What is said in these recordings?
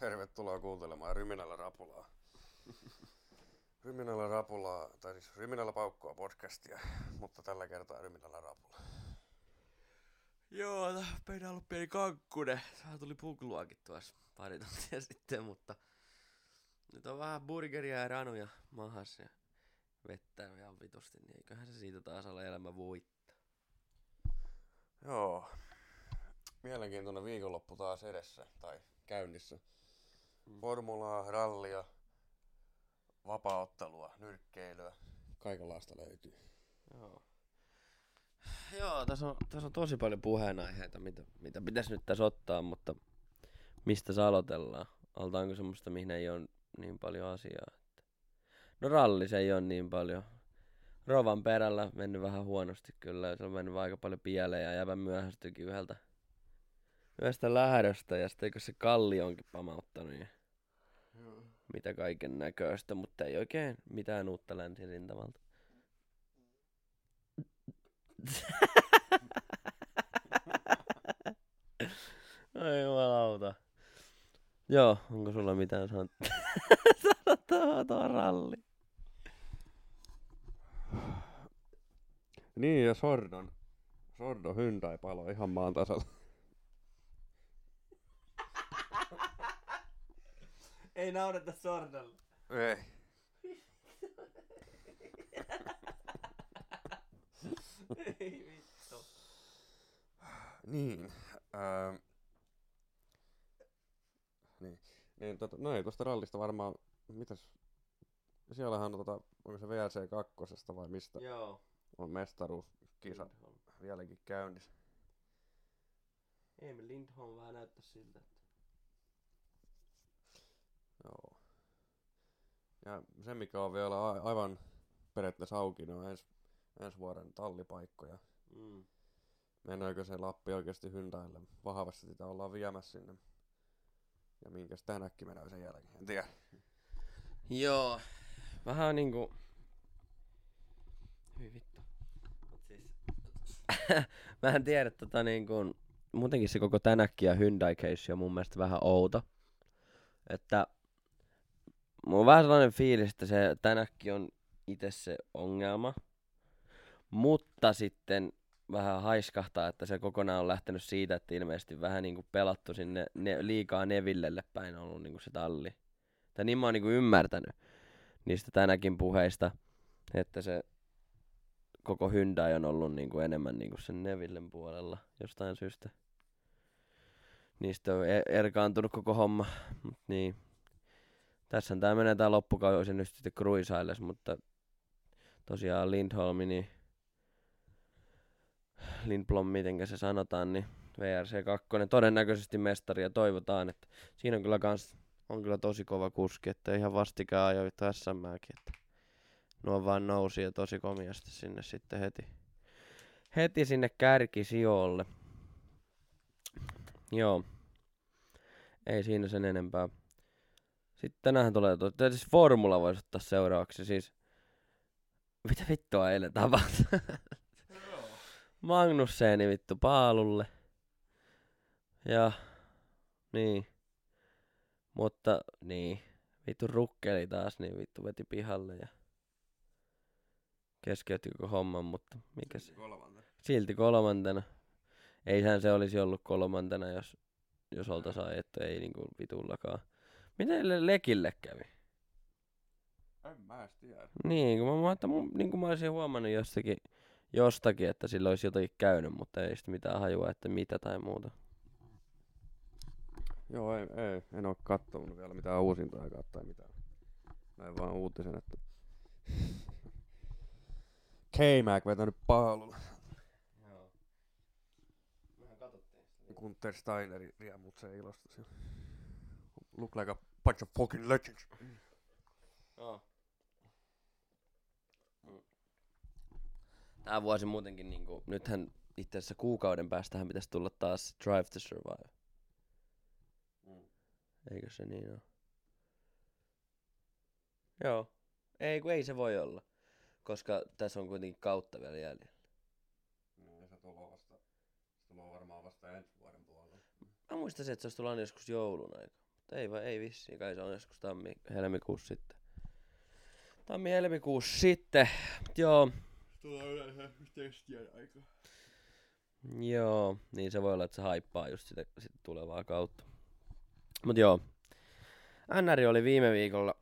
Tervetuloa kuuntelemaan Ryminällä Rapulaa. Ryminällä Rapulaa, tai siis Ryminällä Paukkua podcastia, mutta tällä kertaa Ryminällä Rapula. Joo, meillä on ollut pieni kankkunen. Vähän tuli pukluakin tuossa pari tuntia sitten, mutta nyt on vähän burgeria ja ranuja mahassa ja vettä ihan vitusti, niin eiköhän se siitä taas ole elämä voittaa. Joo. Mielenkiintoinen viikonloppu taas edessä, tai käynnissä. Formulaa, rallia, vapauttelua, nyrkkeilyä. Kaikenlaista löytyy. Joo. Joo, tässä on, tässä on tosi paljon puheenaiheita, mitä, mitä pitäisi nyt tässä ottaa, mutta mistä se aloitellaan? Altaanko semmoista, mihin ei ole niin paljon asiaa? Että... No ralli se ei ole niin paljon. Rovan perällä mennyt vähän huonosti kyllä, se on mennyt aika paljon pieleen ja jäbä myöhästyikin yhdeltä, yhdestä lähdöstä ja sitten eikö se kalli onkin pamauttanut ja mitä kaiken näköistä, mutta ei oikein mitään uutta länsirintamalta. Ai jumalauta. Joo, onko sulla mitään sanot- sanottavaa tuo ralli? Niin, ja Sordon. Sordon Hyundai palo ihan maan tasalla. Ei naureta sordalle. Ei. Ei vittu. Niin. Ää, niin. niin tota, no ei tuosta rallista varmaan, mitäs, siellähän on tota, onko se VRC 2 vai mistä Joo. on mestaruuskisa vieläkin käynnissä. Emil Lindholm vähän näyttää siltä, että... Ja se mikä on vielä a- aivan periaatteessa auki, niin on ens, ensi vuoden tallipaikkoja. Mm. Mennäänkö se Lappi oikeasti Hyundaille? Vahvasti sitä ollaan viemässä sinne. Ja minkäs tänäkin menee sen jälkeen, en tiedä. Joo. Vähän niinku... Hyi vittu. Mut siis... Mä en tiedä tota niinku... Muutenkin se koko tänäkki ja Hyundai case on mun mielestä vähän outo. Että... Mulla on vähän sellainen fiilis, että se tänäkki on itse se ongelma. Mutta sitten vähän haiskahtaa, että se kokonaan on lähtenyt siitä, että ilmeisesti vähän niinku pelattu sinne ne, liikaa Nevillelle päin on ollut niinku se talli. Tai niin mä oon niinku ymmärtänyt niistä tänäkin puheista, että se koko Hyundai on ollut niinku enemmän niinku sen Nevillen puolella jostain syystä. Niistä on e- erkaantunut koko homma, mut niin. Tässä tää menee tää loppukausi nyt sitten cruisailles, mutta tosiaan Lindholmi, niin Lindblom, miten se sanotaan, niin VRC 2 todennäköisesti mestari ja toivotaan, että siinä on kyllä kans, on kyllä tosi kova kuski, että ihan vastikään ajoi SMääkin, että nuo vaan nousi ja tosi komiasti sinne sitten heti, heti sinne kärkisijoille. Joo, ei siinä sen enempää. Sitten tänään tulee, tai siis Formula voisi ottaa seuraavaksi, siis mitä vittua eilen tapahtui? Magnusseni vittu paalulle. Ja niin. Mutta niin. Vittu rukkeli taas, niin vittu veti pihalle ja keskeytti koko homman, mutta mikä se? Kolmantena. Silti kolmantena. Eihän se olisi ollut kolmantena, jos, jos olta sai, että ei niinku vitullakaan. Miten Le- Lekille kävi? En mä edes tiedä. Niin, kun mä, mä, että mun, niin kuin mä olisin huomannut jostakin, jostakin, että sillä olisi jotakin käynyt, mutta ei sitten mitään hajua, että mitä tai muuta. Joo, ei, ei, en oo kattonut vielä mitään uusintoja tai mitään. Näin vaan uutisen, että K-Mac vetänyt paalulla. Joo. Mehän katsottiin sitä. Gunther Steineri riemut se ilosta siellä. Look like a bunch of fucking legends. Joo. Mm. Tää vuosi muutenkin niinku, nythän itse asiassa kuukauden päästähän pitäisi tulla taas Drive to Survive. Mm. Eikö se niin ole? Joo. Ei kun ei se voi olla. Koska tässä on kuitenkin kautta vielä jäljellä. No, se tulee vasta, se tulee varmaan vasta ensi vuoden puolella. Mä muistaisin, että se olisi tullut aina joskus joulun aika. Mutta ei vai ei vissiin, kai se on joskus tammi, helmikuussa sitten. Tammi helmikuussa sitten, joo. Tulee yleensä testien aika. Joo, niin se voi olla, että se haippaa just sitä, sitä tulevaa kautta. Mut joo, NR oli viime viikolla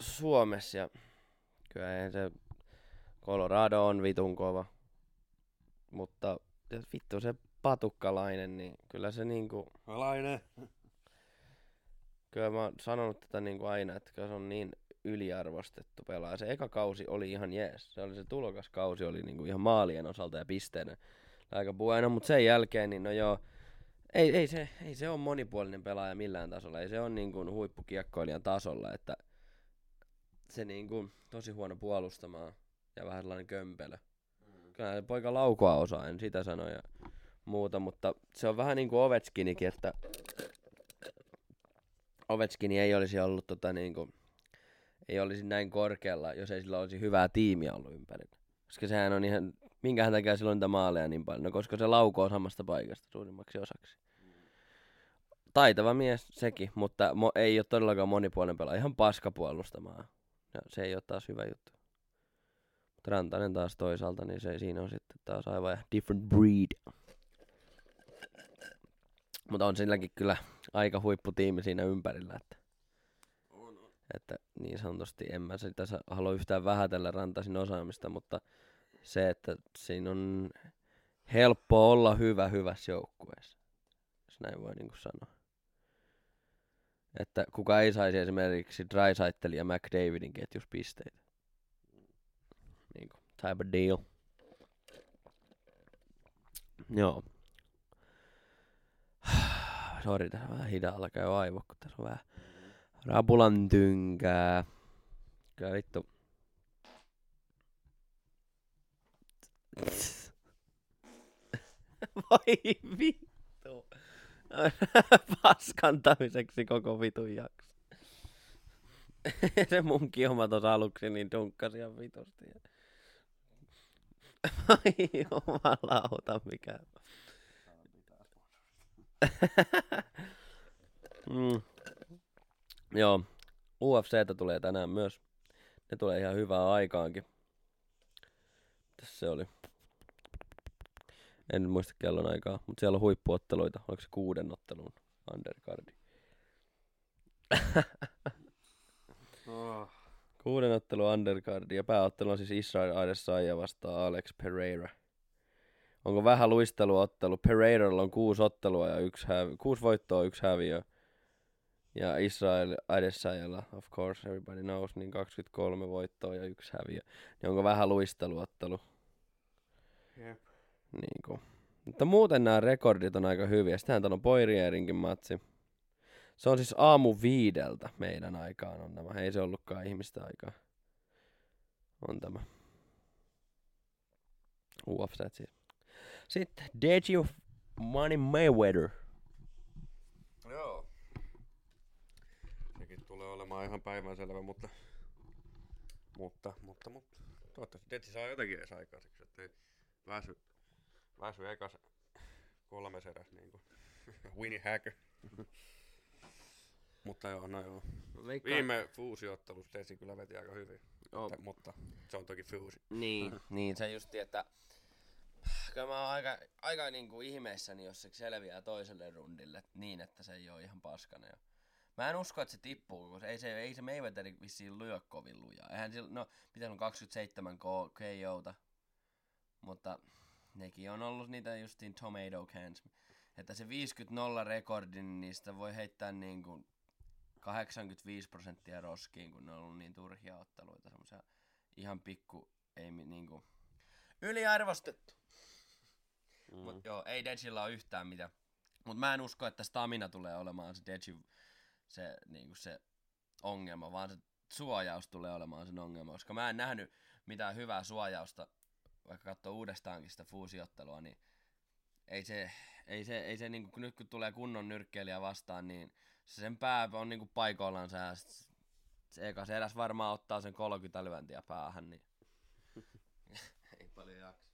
Suomessa ja kyllä ei se Colorado on vitun kova. Mutta vittu se patukkalainen, niin kyllä se niinku, Alainen. Kyllä mä oon sanonut tätä niinku aina, että se on niin yliarvostettu pelaaja. Se eka kausi oli ihan jees. Se oli se tulokaskausi oli niinku ihan maalien osalta ja pisteiden aika bueno, mutta sen jälkeen niin no joo, ei, ei, se, ei se ole monipuolinen pelaaja millään tasolla. Ei se on niin kuin huippukiekkoilijan tasolla, että se niin kuin tosi huono puolustamaan ja vähän sellainen kömpelö. Kyllä se poika laukoa osaa, en sitä sano ja muuta, mutta se on vähän niin kuin Ovechkinikin, että Ovechkini ei olisi ollut tota niin kuin, ei olisi näin korkealla, jos ei sillä olisi hyvää tiimiä ollut ympärillä. Koska sehän on ihan, minkähän takia silloin niitä maaleja niin paljon? No koska se laukoo samasta paikasta suurimmaksi osaksi. Taitava mies sekin, mutta mo- ei ole todellakaan monipuolinen pelaaja. Ihan paska puolustamaan. Ja se ei ole taas hyvä juttu. Mutta Rantanen taas toisaalta, niin se, siinä on sitten taas aivan different breed. Mutta on silläkin kyllä aika huipputiimi siinä ympärillä, että, On, on. että niin sanotusti en mä sitä halua yhtään vähätellä Rantasin osaamista, mutta se, että siinä on helppo olla hyvä hyvässä joukkueessa, jos näin voi niin sanoa. Että kuka ei saisi esimerkiksi Drysaitelin ja McDavidin ketjus pisteitä. Niin kuin, type of deal. Joo. Sori, tässä vähän hidaalla käy aivo, kun tässä on vähän rapulan tynkää. Kyllä vittu. Voi vittu. Paskantamiseksi koko vitun jakso. Se munkin oma tuossa aluksi niin dunkkasi ihan vitusti. Ai jumalauta, mikä. mm. Joo, UFCtä tulee tänään myös. Ne tulee ihan hyvää aikaankin. Mitäs se oli? En nyt muista kellon aikaa, mutta siellä on huippuotteluita. Oliko se kuuden ottelun undercardi? Oh. Kuuden ottelun undercardi ja pääottelu on siis Israel Adesanya vastaan Alex Pereira. Onko vähän luisteluottelu? Pereiralla on kuusi ottelua ja yksi hävi, kuusi voittoa, yksi häviö. Ja Israel Adesanyalla, of course, everybody knows, niin 23 voittoa ja yksi häviö. Niin onko vähän luisteluottelu? Jep. Niin kuin. Mutta muuten nämä rekordit on aika hyviä. Sittenhän täällä on Poirierinkin matsi. Se on siis aamu viideltä meidän aikaan on tämä. Ei se ollutkaan ihmistä aikaa. On tämä. UFC siis. Sitten Deji Money Mayweather. Joo. Sekin tulee olemaan ihan päivänselvä, mutta... Mutta, mutta, mutta... Toivottavasti Detti saa jotakin edes aikaiseksi, ettei väsy, väsy ekas kolmes eräs niinku Winnie Hacker. mutta joo, no joo. Viime fuusiottelussa Detti kyllä veti aika hyvin, Oh, mutta, mutta se on toki fuusi. Niin, niin se justi, että kyllä mä oon aika, aika niinku ihmeissäni, jos se selviää toiselle rundille niin, että se ei ole ihan paskana. Ja mä en usko, että se tippuu, koska ei se, ei se Mayweather vissiin lyö kovin lujaa. Eihän sillä, no, mitä on 27 KOta, mutta nekin on ollut niitä justiin tomato cans. Että se 50-0 rekordi, niin niistä voi heittää niinku 85 prosenttia roskiin, kun ne on ollut niin turhia otteluita, semmoisia ihan pikku, ei mi- niinku, yliarvostettu. Mm. Mut joo, ei Dejilla ole yhtään mitään. Mut mä en usko, että stamina tulee olemaan se Deji se, niinku se ongelma, vaan se suojaus tulee olemaan sen ongelma, koska mä en nähnyt mitään hyvää suojausta, vaikka katsoo uudestaankin sitä fuusiottelua, niin ei se, ei se, ei se niinku, nyt kun tulee kunnon nyrkkeilijä vastaan, niin se sen pää on niinku paikoillaan ja sit se eka se eräs varmaan ottaa sen 30 lyöntiä päähän, niin jaksa.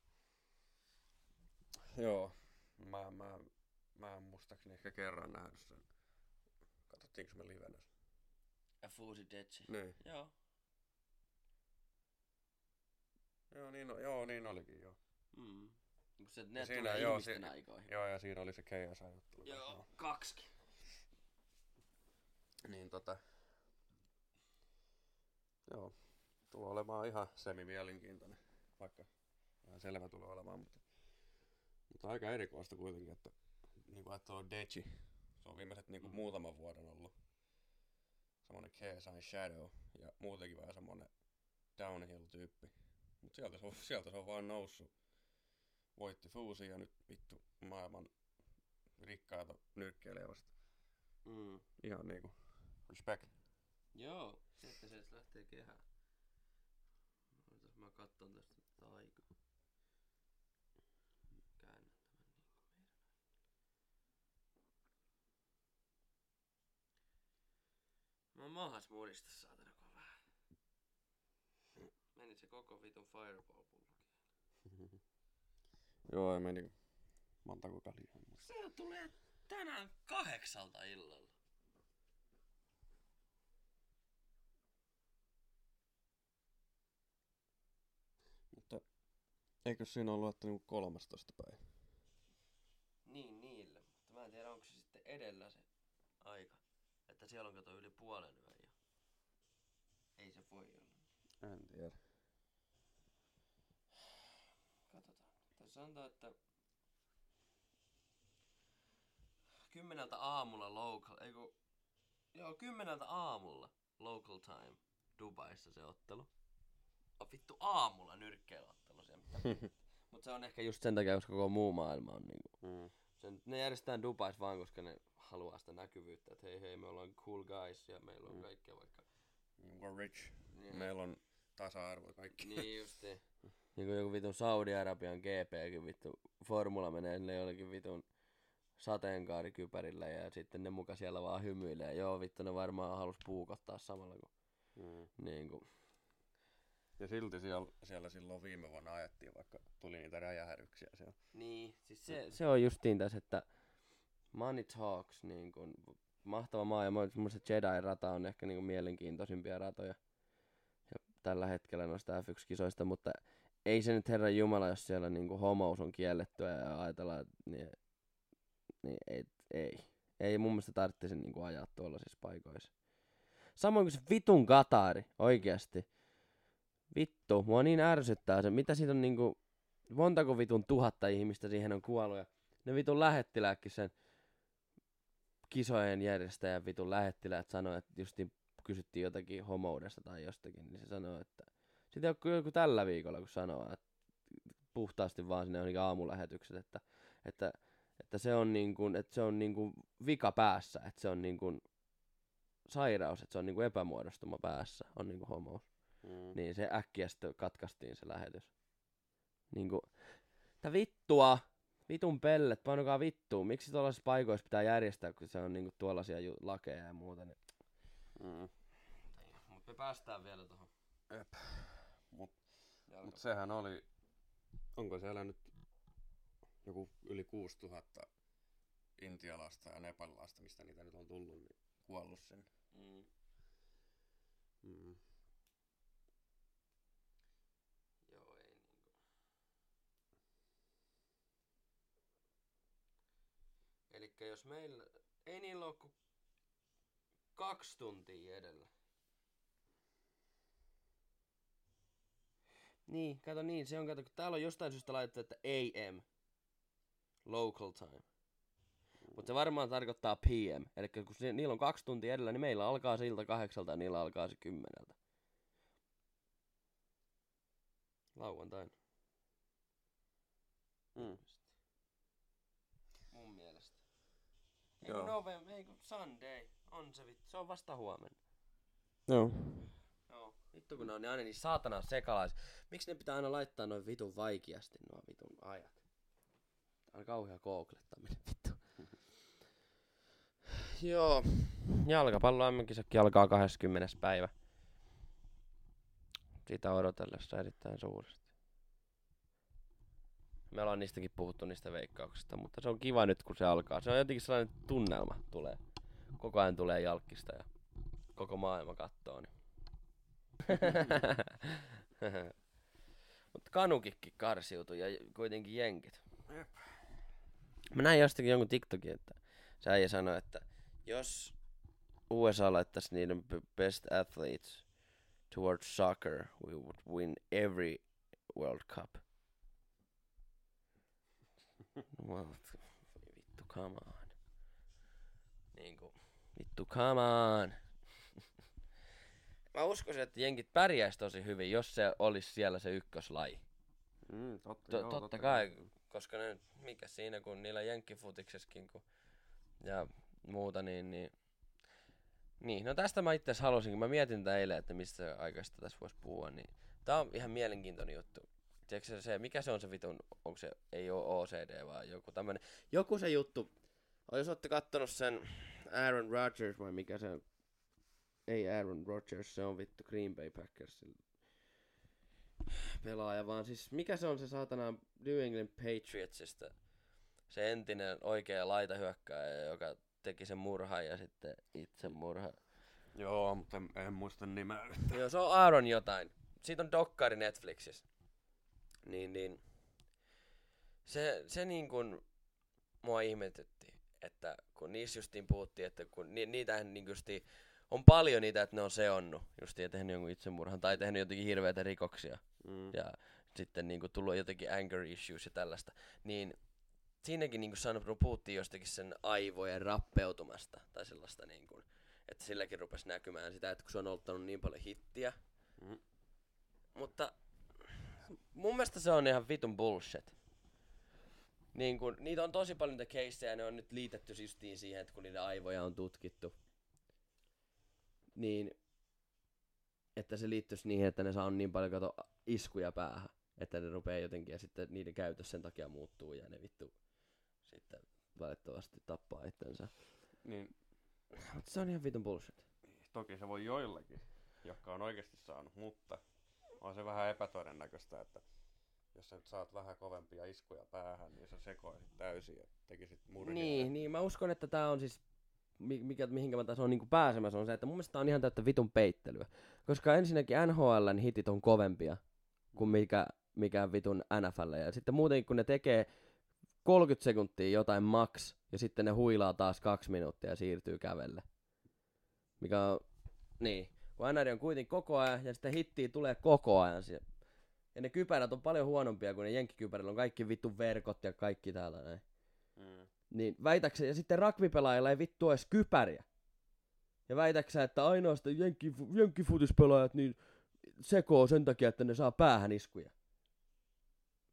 Joo, mä, mä mä en muistaakseni ehkä kerran nähnyt sen. Katsottiinko me livenä? sen? Ja Fuusi Detsi. Niin. Joo. Joo, niin, joo, niin olikin, joo. Mm. Se, ne siinä, tulee joo, ihmisten si- aikoihin. Joo, ja siinä oli se KSI-ottelu. Joo, kaksikin. Niin tota... Joo. Tulee olemaan ihan semi-mielenkiintoinen, vaikka vähän selvä tulee olemaan, mutta, mutta aika erikoista kuitenkin, että niin kuin ajattelee Deji, se on viimeiset niin kuin Mm. muutaman vuoden ollut semmoinen KSI Shadow ja muutenkin vähän semmoinen downhill-tyyppi. Mutta sieltä, se on- sieltä se on vaan noussut. Voitti Fuusin ja nyt vittu maailman rikkaita nyrkkeilijä vasta. Mm. Ihan niinku respect. Joo, se että se lähtee kehään. Mä katson tästä taikaa. Käännän tämän niinku meidän Mä oon mahas mudista saatana kovaa. Meni se koko vitun fireball pullo. Joo, ei meni montako kaljaa. mutta- Se tulee tänään kahdeksalta illalla. Mutta eikö siinä ollut, että niinku 13 päivä? Niin niille, mutta mä en tiedä onko se sitten edellä se aika. Että siellä on kato yli puolen yön jo. Ei se voi olla. En tiedä. Katsotaan. Tässä sanotaan, että kymmeneltä aamulla local, ei kun, joo kymmeneltä aamulla local time Dubaissa se ottelu. On vittu aamulla nyrkkeilottelu siellä. Mutta se on ehkä just sen takia, koska koko muu maailma on niinku Mm. sen, ne järjestetään Dubais vaan, koska ne haluaa sitä näkyvyyttä, että hei hei, me ollaan cool guys ja meillä on Mm. kaikkea vaikka. We're rich. Niin, Meillä on tasa-arvo kaikki. niin justi. Niin kuin joku vitun Saudi-Arabian GPkin vittu formula menee sinne jollekin vitun sateenkaarikypärillä ja sitten ne muka siellä vaan hymyilee. Joo vittu ne varmaan halus puukottaa samalla kun Mm. niin kuin, Ja silti siellä, siellä silloin viime vuonna ajettiin, vaikka tuli niitä räjähdyksiä siellä. Niin, siis se, se on justiin tässä, että Money Talks, niin kun, mahtava maa, ja mun mielestä Jedi-rata on ehkä niin kun, mielenkiintoisimpia ratoja ja tällä hetkellä noista F1-kisoista, mutta ei se nyt herran jumala, jos siellä niin kuin homous on kiellettyä ja ajatellaan, niin, niin ei, ei. Ei mun mielestä tarvitsisi niin kuin ajaa tuollaisissa paikoissa. Samoin kuin se vitun Katari, oikeasti. Vittu, mua niin ärsyttää se. Mitä siitä on niinku, montako vitun tuhatta ihmistä siihen on kuollut ja ne vitun lähettilääkin sen kisojen järjestäjän vitun lähettiläät sanoi, että justiin kysyttiin jotakin homoudesta tai jostakin, niin se sanoi, että sitten joku, joku tällä viikolla, kun sanoo, että puhtaasti vaan sinne johonkin aamulähetykset, että, että, että se on niin kuin, että se on niin kuin vika päässä, että se on niin kuin sairaus, että se on niin kuin epämuodostuma päässä, on niin kuin homous. Mm. Niin se äkkiä sitten katkaistiin se lähetys. Niinku, tää vittua, vitun pellet, painokaa vittuun. Miksi tuollaisissa paikoissa pitää järjestää, kun se on niinku tuollaisia ju- lakeja ja muuta. Niin... Mm. Mut me päästään vielä tuohon. Jep. Mut, mut sehän oli, onko siellä nyt joku yli 6000 intialaista ja nepalilaista, mistä niitä nyt on tullut, niin kuollut sinne. Mm. Mm. Joo, ei niinku. Elikkä jos meillä, ei niillä oo kuin kaksi tuntia edellä. Niin, kato niin, se on kato, kun täällä on jostain syystä laitettu, että AM, local time. Mutta se varmaan tarkoittaa PM, eli kun se, niillä on kaksi tuntia edellä, niin meillä alkaa se ilta kahdeksalta ja niillä alkaa se kymmeneltä. Lauantaina. Mm. Mun mielestä. Ei Joo. November, ei kun Sunday. On se vittu, se on vasta huomenna. Joo. Joo. Vittu kun ne on ne aina niin saatana sekalais. Miksi ne pitää aina laittaa noin vitun vaikeasti nuo vitun ajat? Tää on kauhea googlettaminen vittu. Joo. Jalkapallo MM-kisakki alkaa 20. päivä. Sitä odotellessa erittäin suuresti. Me ollaan niistäkin puhuttu niistä veikkauksista, mutta se on kiva nyt kun se alkaa. Se on jotenkin sellainen tunnelma tulee. Koko ajan tulee jalkista ja koko maailma kattoo. Niin. mutta kanukikki karsiutui ja kuitenkin jenkit. Jep. Mä näin jostakin jonkun TikTokin, että se äijä sanoi, että jos USA laittaisi niiden best athletes towards soccer, we would win every World Cup. Well, vittu, come on. Niinku, vittu, come on. Mä uskoisin, että jenkit pärjäisi tosi hyvin, jos se olisi siellä se ykköslaji. Mm, totta, To, joo, totta kai, koska ne, mikä siinä, kun niillä jenkkifutiksessakin kun, ja muuta, niin, niin, niin, no tästä mä itse asiassa halusin, kun mä mietin tätä eilen, että mistä aikaista tässä voisi puhua, niin tää on ihan mielenkiintoinen juttu. Tiedätkö se, se, mikä se on se vitun, onko se, ei ole OCD, vaan joku tämmönen, joku se juttu, jos olette kattonut sen Aaron Rodgers vai mikä se on, ei Aaron Rodgers, se on vittu Green Bay Packersin pelaaja, vaan siis mikä se on se saatana New England Patriotsista, se entinen oikea laitahyökkääjä, joka teki sen murhan ja sitten itse murha. Joo, mutta en, en muista nimeä. Joo, se on Aaron jotain. Siitä on dokkari Netflixissä. Niin, niin. Se, se niin kuin mua ihmetytti, että kun niissä justiin puhuttiin, että kun ni, niitähän niin justiin, on paljon niitä, että ne on seonnut, justiin ja tehnyt jonkun itsemurhan tai tehnyt jotenkin hirveitä rikoksia Mm. ja sitten niinku tullut jotenkin anger issues ja tällaista, niin siinäkin niinku sanottu, puhuttiin jostakin sen aivojen rappeutumasta tai sellaista niinku, että silläkin rupesi näkymään sitä, että kun se on ottanut niin paljon hittiä. Mm. Mutta mun mielestä se on ihan vitun bullshit. Niin kun, niitä on tosi paljon niitä ja ne on nyt liitetty justiin siihen, että kun niiden aivoja on tutkittu. Niin, että se liittyisi niihin, että ne saa niin paljon kato iskuja päähän, että ne rupeaa jotenkin ja sitten niiden käytös sen takia muuttuu ja ne vittu sitten valitettavasti tappaa itsensä. Niin, Mutta se on ihan vitun bullshit. toki se voi joillekin, jotka on oikeasti saanut, mutta on se vähän epätodennäköistä, että jos sä nyt saat vähän kovempia iskuja päähän, niin sä sekoisit täysin ja tekisit murhia. Niin, niin, mä uskon, että tää on siis, mi- mikä, mihinkä mä tässä on niinku pääsemässä, on se, että mun mielestä on ihan täyttä vitun peittelyä. Koska ensinnäkin NHLn hitit on kovempia kuin mikä, mikä vitun NFL. Ja sitten muutenkin, kun ne tekee 30 sekuntia jotain max, ja sitten ne huilaa taas kaksi minuuttia ja siirtyy kävelle. Mikä on, niin, kun NR on kuitenkin koko ajan, ja sitten hittiä tulee koko ajan. Ja ne kypärät on paljon huonompia kuin ne jenkkikypärillä on kaikki vittu verkot ja kaikki täällä näin. Mm. Niin väitäksä, ja sitten rugbypelaajilla ei vittu edes kypäriä. Ja väitäksä, että ainoastaan jenkkifu- jenkkifutispelaajat niin sekoo sen takia, että ne saa päähän iskuja.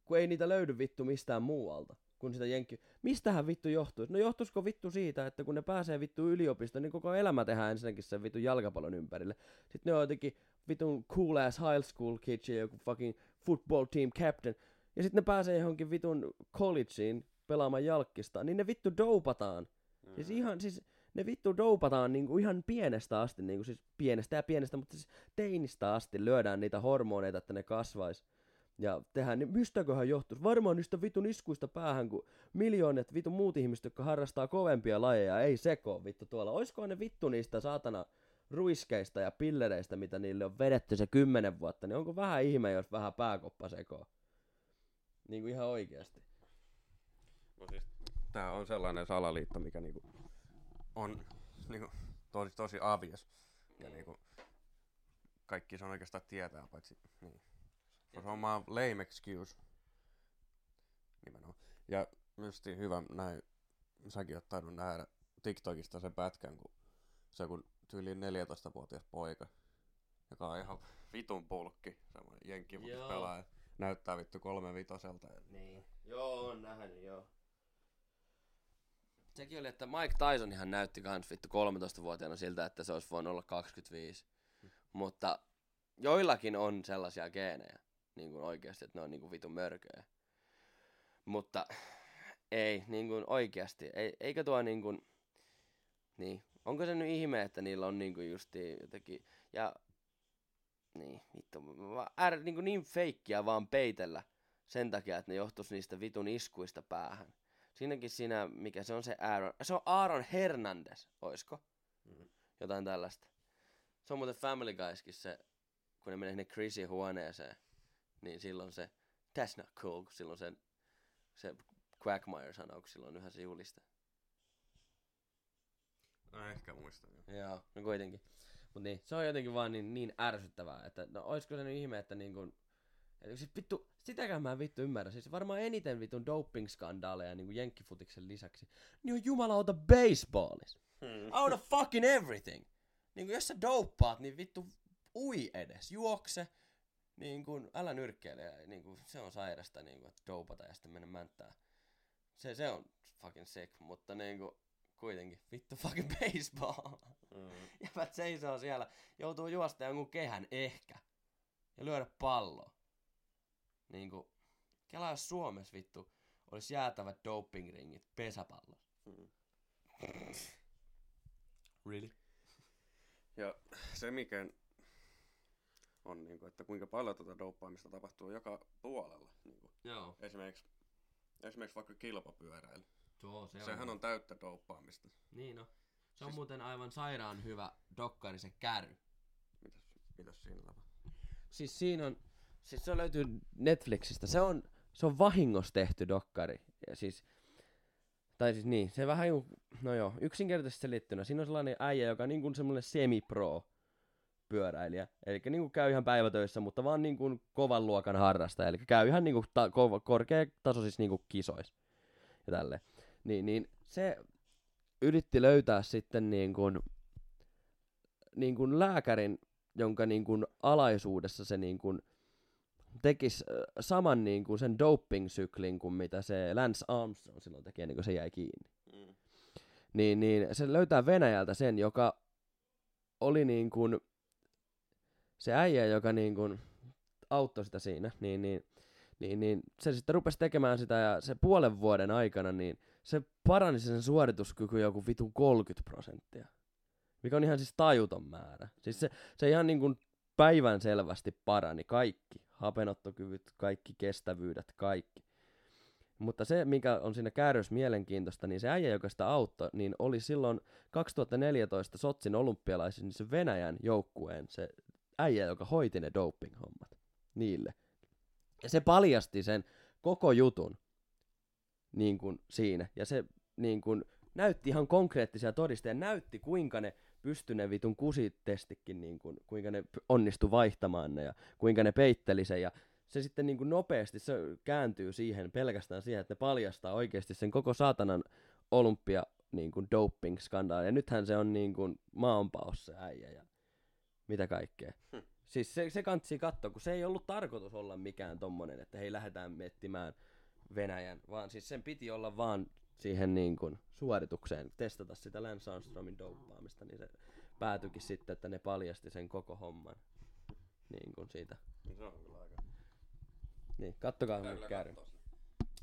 Kun ei niitä löydy vittu mistään muualta. Kun sitä jenkki... Mistähän vittu johtuisi? No johtuisiko vittu siitä, että kun ne pääsee vittu yliopistoon, niin koko elämä tehdään ensinnäkin sen vittu jalkapallon ympärille. Sitten ne on jotenkin vitun cool ass high school kids ja joku fucking football team captain. Ja sitten ne pääsee johonkin vitun collegeen pelaamaan jalkkista, niin ne vittu doupataan. Mm. Siis ihan, siis ne vittu doupataan niinku ihan pienestä asti, niinku siis pienestä ja pienestä, mutta siis teinistä asti lyödään niitä hormoneita, että ne kasvais. Ja tehdään, niin mistäköhän johtuisi? Varmaan niistä vitun iskuista päähän, kun miljoonat vitun muut ihmiset, jotka harrastaa kovempia lajeja, ei sekoo vittu tuolla. Oisko ne vittu niistä saatana ruiskeista ja pillereistä, mitä niille on vedetty se kymmenen vuotta, niin onko vähän ihme, jos vähän pääkoppa sekoo? Niinku ihan oikeasti. No siis, tää on sellainen salaliitto, mikä niinku on niinku tosi, tosi obvious. Ja niinku kaikki se on oikeastaan tietää, paitsi niin. Se on vaan lame excuse. Nimenomaan. Ja justiin hyvä näin, säkin oot tainnut nähdä TikTokista sen pätkän, kun se kun tyyli 14-vuotias poika, joka on ihan vitun pulkki, semmoinen jenkkifutis-pelaaja, näyttää vittu kolme vitoselta. Niin. Joo, on nähnyt, joo. Sekin oli, että Mike Tysonihan näytti kans vittu 13-vuotiaana siltä, että se olisi voinut olla 25. Mutta joillakin on sellaisia geenejä, niin kuin oikeasti, että ne on niin kuin vitun mörköjä. Mutta ei, niin kuin oikeasti, ei, eikä tuo niin kuin, niin, onko se nyt ihme, että niillä on niin kuin justi jotenkin, ja niin, vittu, mä- äär, niin, feikkiä vaan peitellä sen takia, että ne johtuisi niistä vitun iskuista päähän. Siinäkin siinä, mikä se on se Aaron, se on Aaron Hernandez, oisko? Mm. Jotain tällaista. Se on muuten Family Guyskin se, kun ne menee sinne Chrisin huoneeseen, niin silloin se, that's not cool, kun silloin se, se Quagmire sanoo, kun silloin yhä se juliste. No ehkä muistan. joo. Joo, no kuitenkin. Mut niin, se on jotenkin vaan niin, niin ärsyttävää, että no oisko se nyt ihme, että niin kun, että siis vittu, sitäkään mä en vittu ymmärrä. Siis varmaan eniten vitun doping-skandaaleja niin jenkkifutiksen lisäksi, niin on jumalauta baseballis. Hmm. Out of fucking everything. Niin kun jos sä douppaat, niin vittu ui edes, juokse. Niin kun, älä nyrkkeile, niin kun, se on sairasta niin kun, että doupata ja sitten mennä mänttää. Se, se on fucking sick, mutta niin kun, kuitenkin, vittu fucking baseball. Mm. Jäbät seisoo siellä, joutuu juosta jonkun kehän ehkä. Ja lyödä palloa. Niinku, kelaa jos Suomessa vittu olisi jäätävät dopingringit pesäpallossa. Mm. Really? Ja se mikä on, niin kuin, että kuinka paljon tuota douppaamista tapahtuu joka puolella. Niin kuin, Joo. esimerkiksi, esimerkiksi vaikka kilpapyöräily. Tuo, se Sehän on täyttä douppaamista. Niin no. Se on Siis- muuten aivan sairaan hyvä dokkari se käry. Mitäs, mitäs siinä tapahtuu? Siis siinä on, siis se löytyy Netflixistä. Se on, se on vahingossa tehty dokkari. Ja siis, tai siis niin, se vähän ju, no joo, yksinkertaisesti selittynä. Siinä on sellainen äijä, joka on niin kuin semmoinen semi-pro pyöräilijä. Eli niin kuin käy ihan päivätöissä, mutta vaan niin kuin kovan luokan harrastaja. Eli käy ihan niin kuin ta- kova, korkeatasoisissa niin kuin kisoissa. Ja tälleen. Niin, niin se yritti löytää sitten niin kuin, niin kuin lääkärin, jonka niin kuin alaisuudessa se niin kuin tekisi saman niin kuin sen doping-syklin kuin mitä se Lance Armstrong silloin teki ennen kuin se jäi kiinni. Mm. Niin, niin se löytää Venäjältä sen, joka oli niin kuin se äijä, joka niin kuin auttoi sitä siinä, niin, niin, niin, niin se sitten rupesi tekemään sitä ja se puolen vuoden aikana, niin se parani sen suorituskyky joku vitun 30 prosenttia. Mikä on ihan siis tajuton määrä. Siis se, se ihan niin kuin päivän selvästi parani kaikki. Hapenottokyvyt, kaikki kestävyydet, kaikki. Mutta se, mikä on siinä käärössä mielenkiintoista, niin se äijä, joka sitä auttoi, niin oli silloin 2014 Sotsin olympialaisissa niin se Venäjän joukkueen se äijä, joka hoiti ne doping-hommat niille. Ja se paljasti sen koko jutun niin kuin siinä. Ja se niin kuin, näytti ihan konkreettisia todisteita. Näytti, kuinka ne pystyi ne vitun kusitestikin, niin kuin, kuinka ne onnistu vaihtamaan ne ja kuinka ne peitteli sen. Ja se sitten niin kuin nopeasti se kääntyy siihen pelkästään siihen, että ne paljastaa oikeasti sen koko saatanan olympia niin kuin doping-skandaali. Ja nythän se on niin kuin maanpaos se äijä ja mitä kaikkea. Hm. Siis se, se kantsi katsoa, kun se ei ollut tarkoitus olla mikään tommonen, että hei lähdetään miettimään Venäjän, vaan siis sen piti olla vaan siihen niin kuin suoritukseen, testata sitä Lance Armstrongin douppaamista, niin se päätyikin sitten, että ne paljasti sen koko homman. Niin kuin siitä. No se on kyllä aika. Niin, kattokaa nyt käydä. se.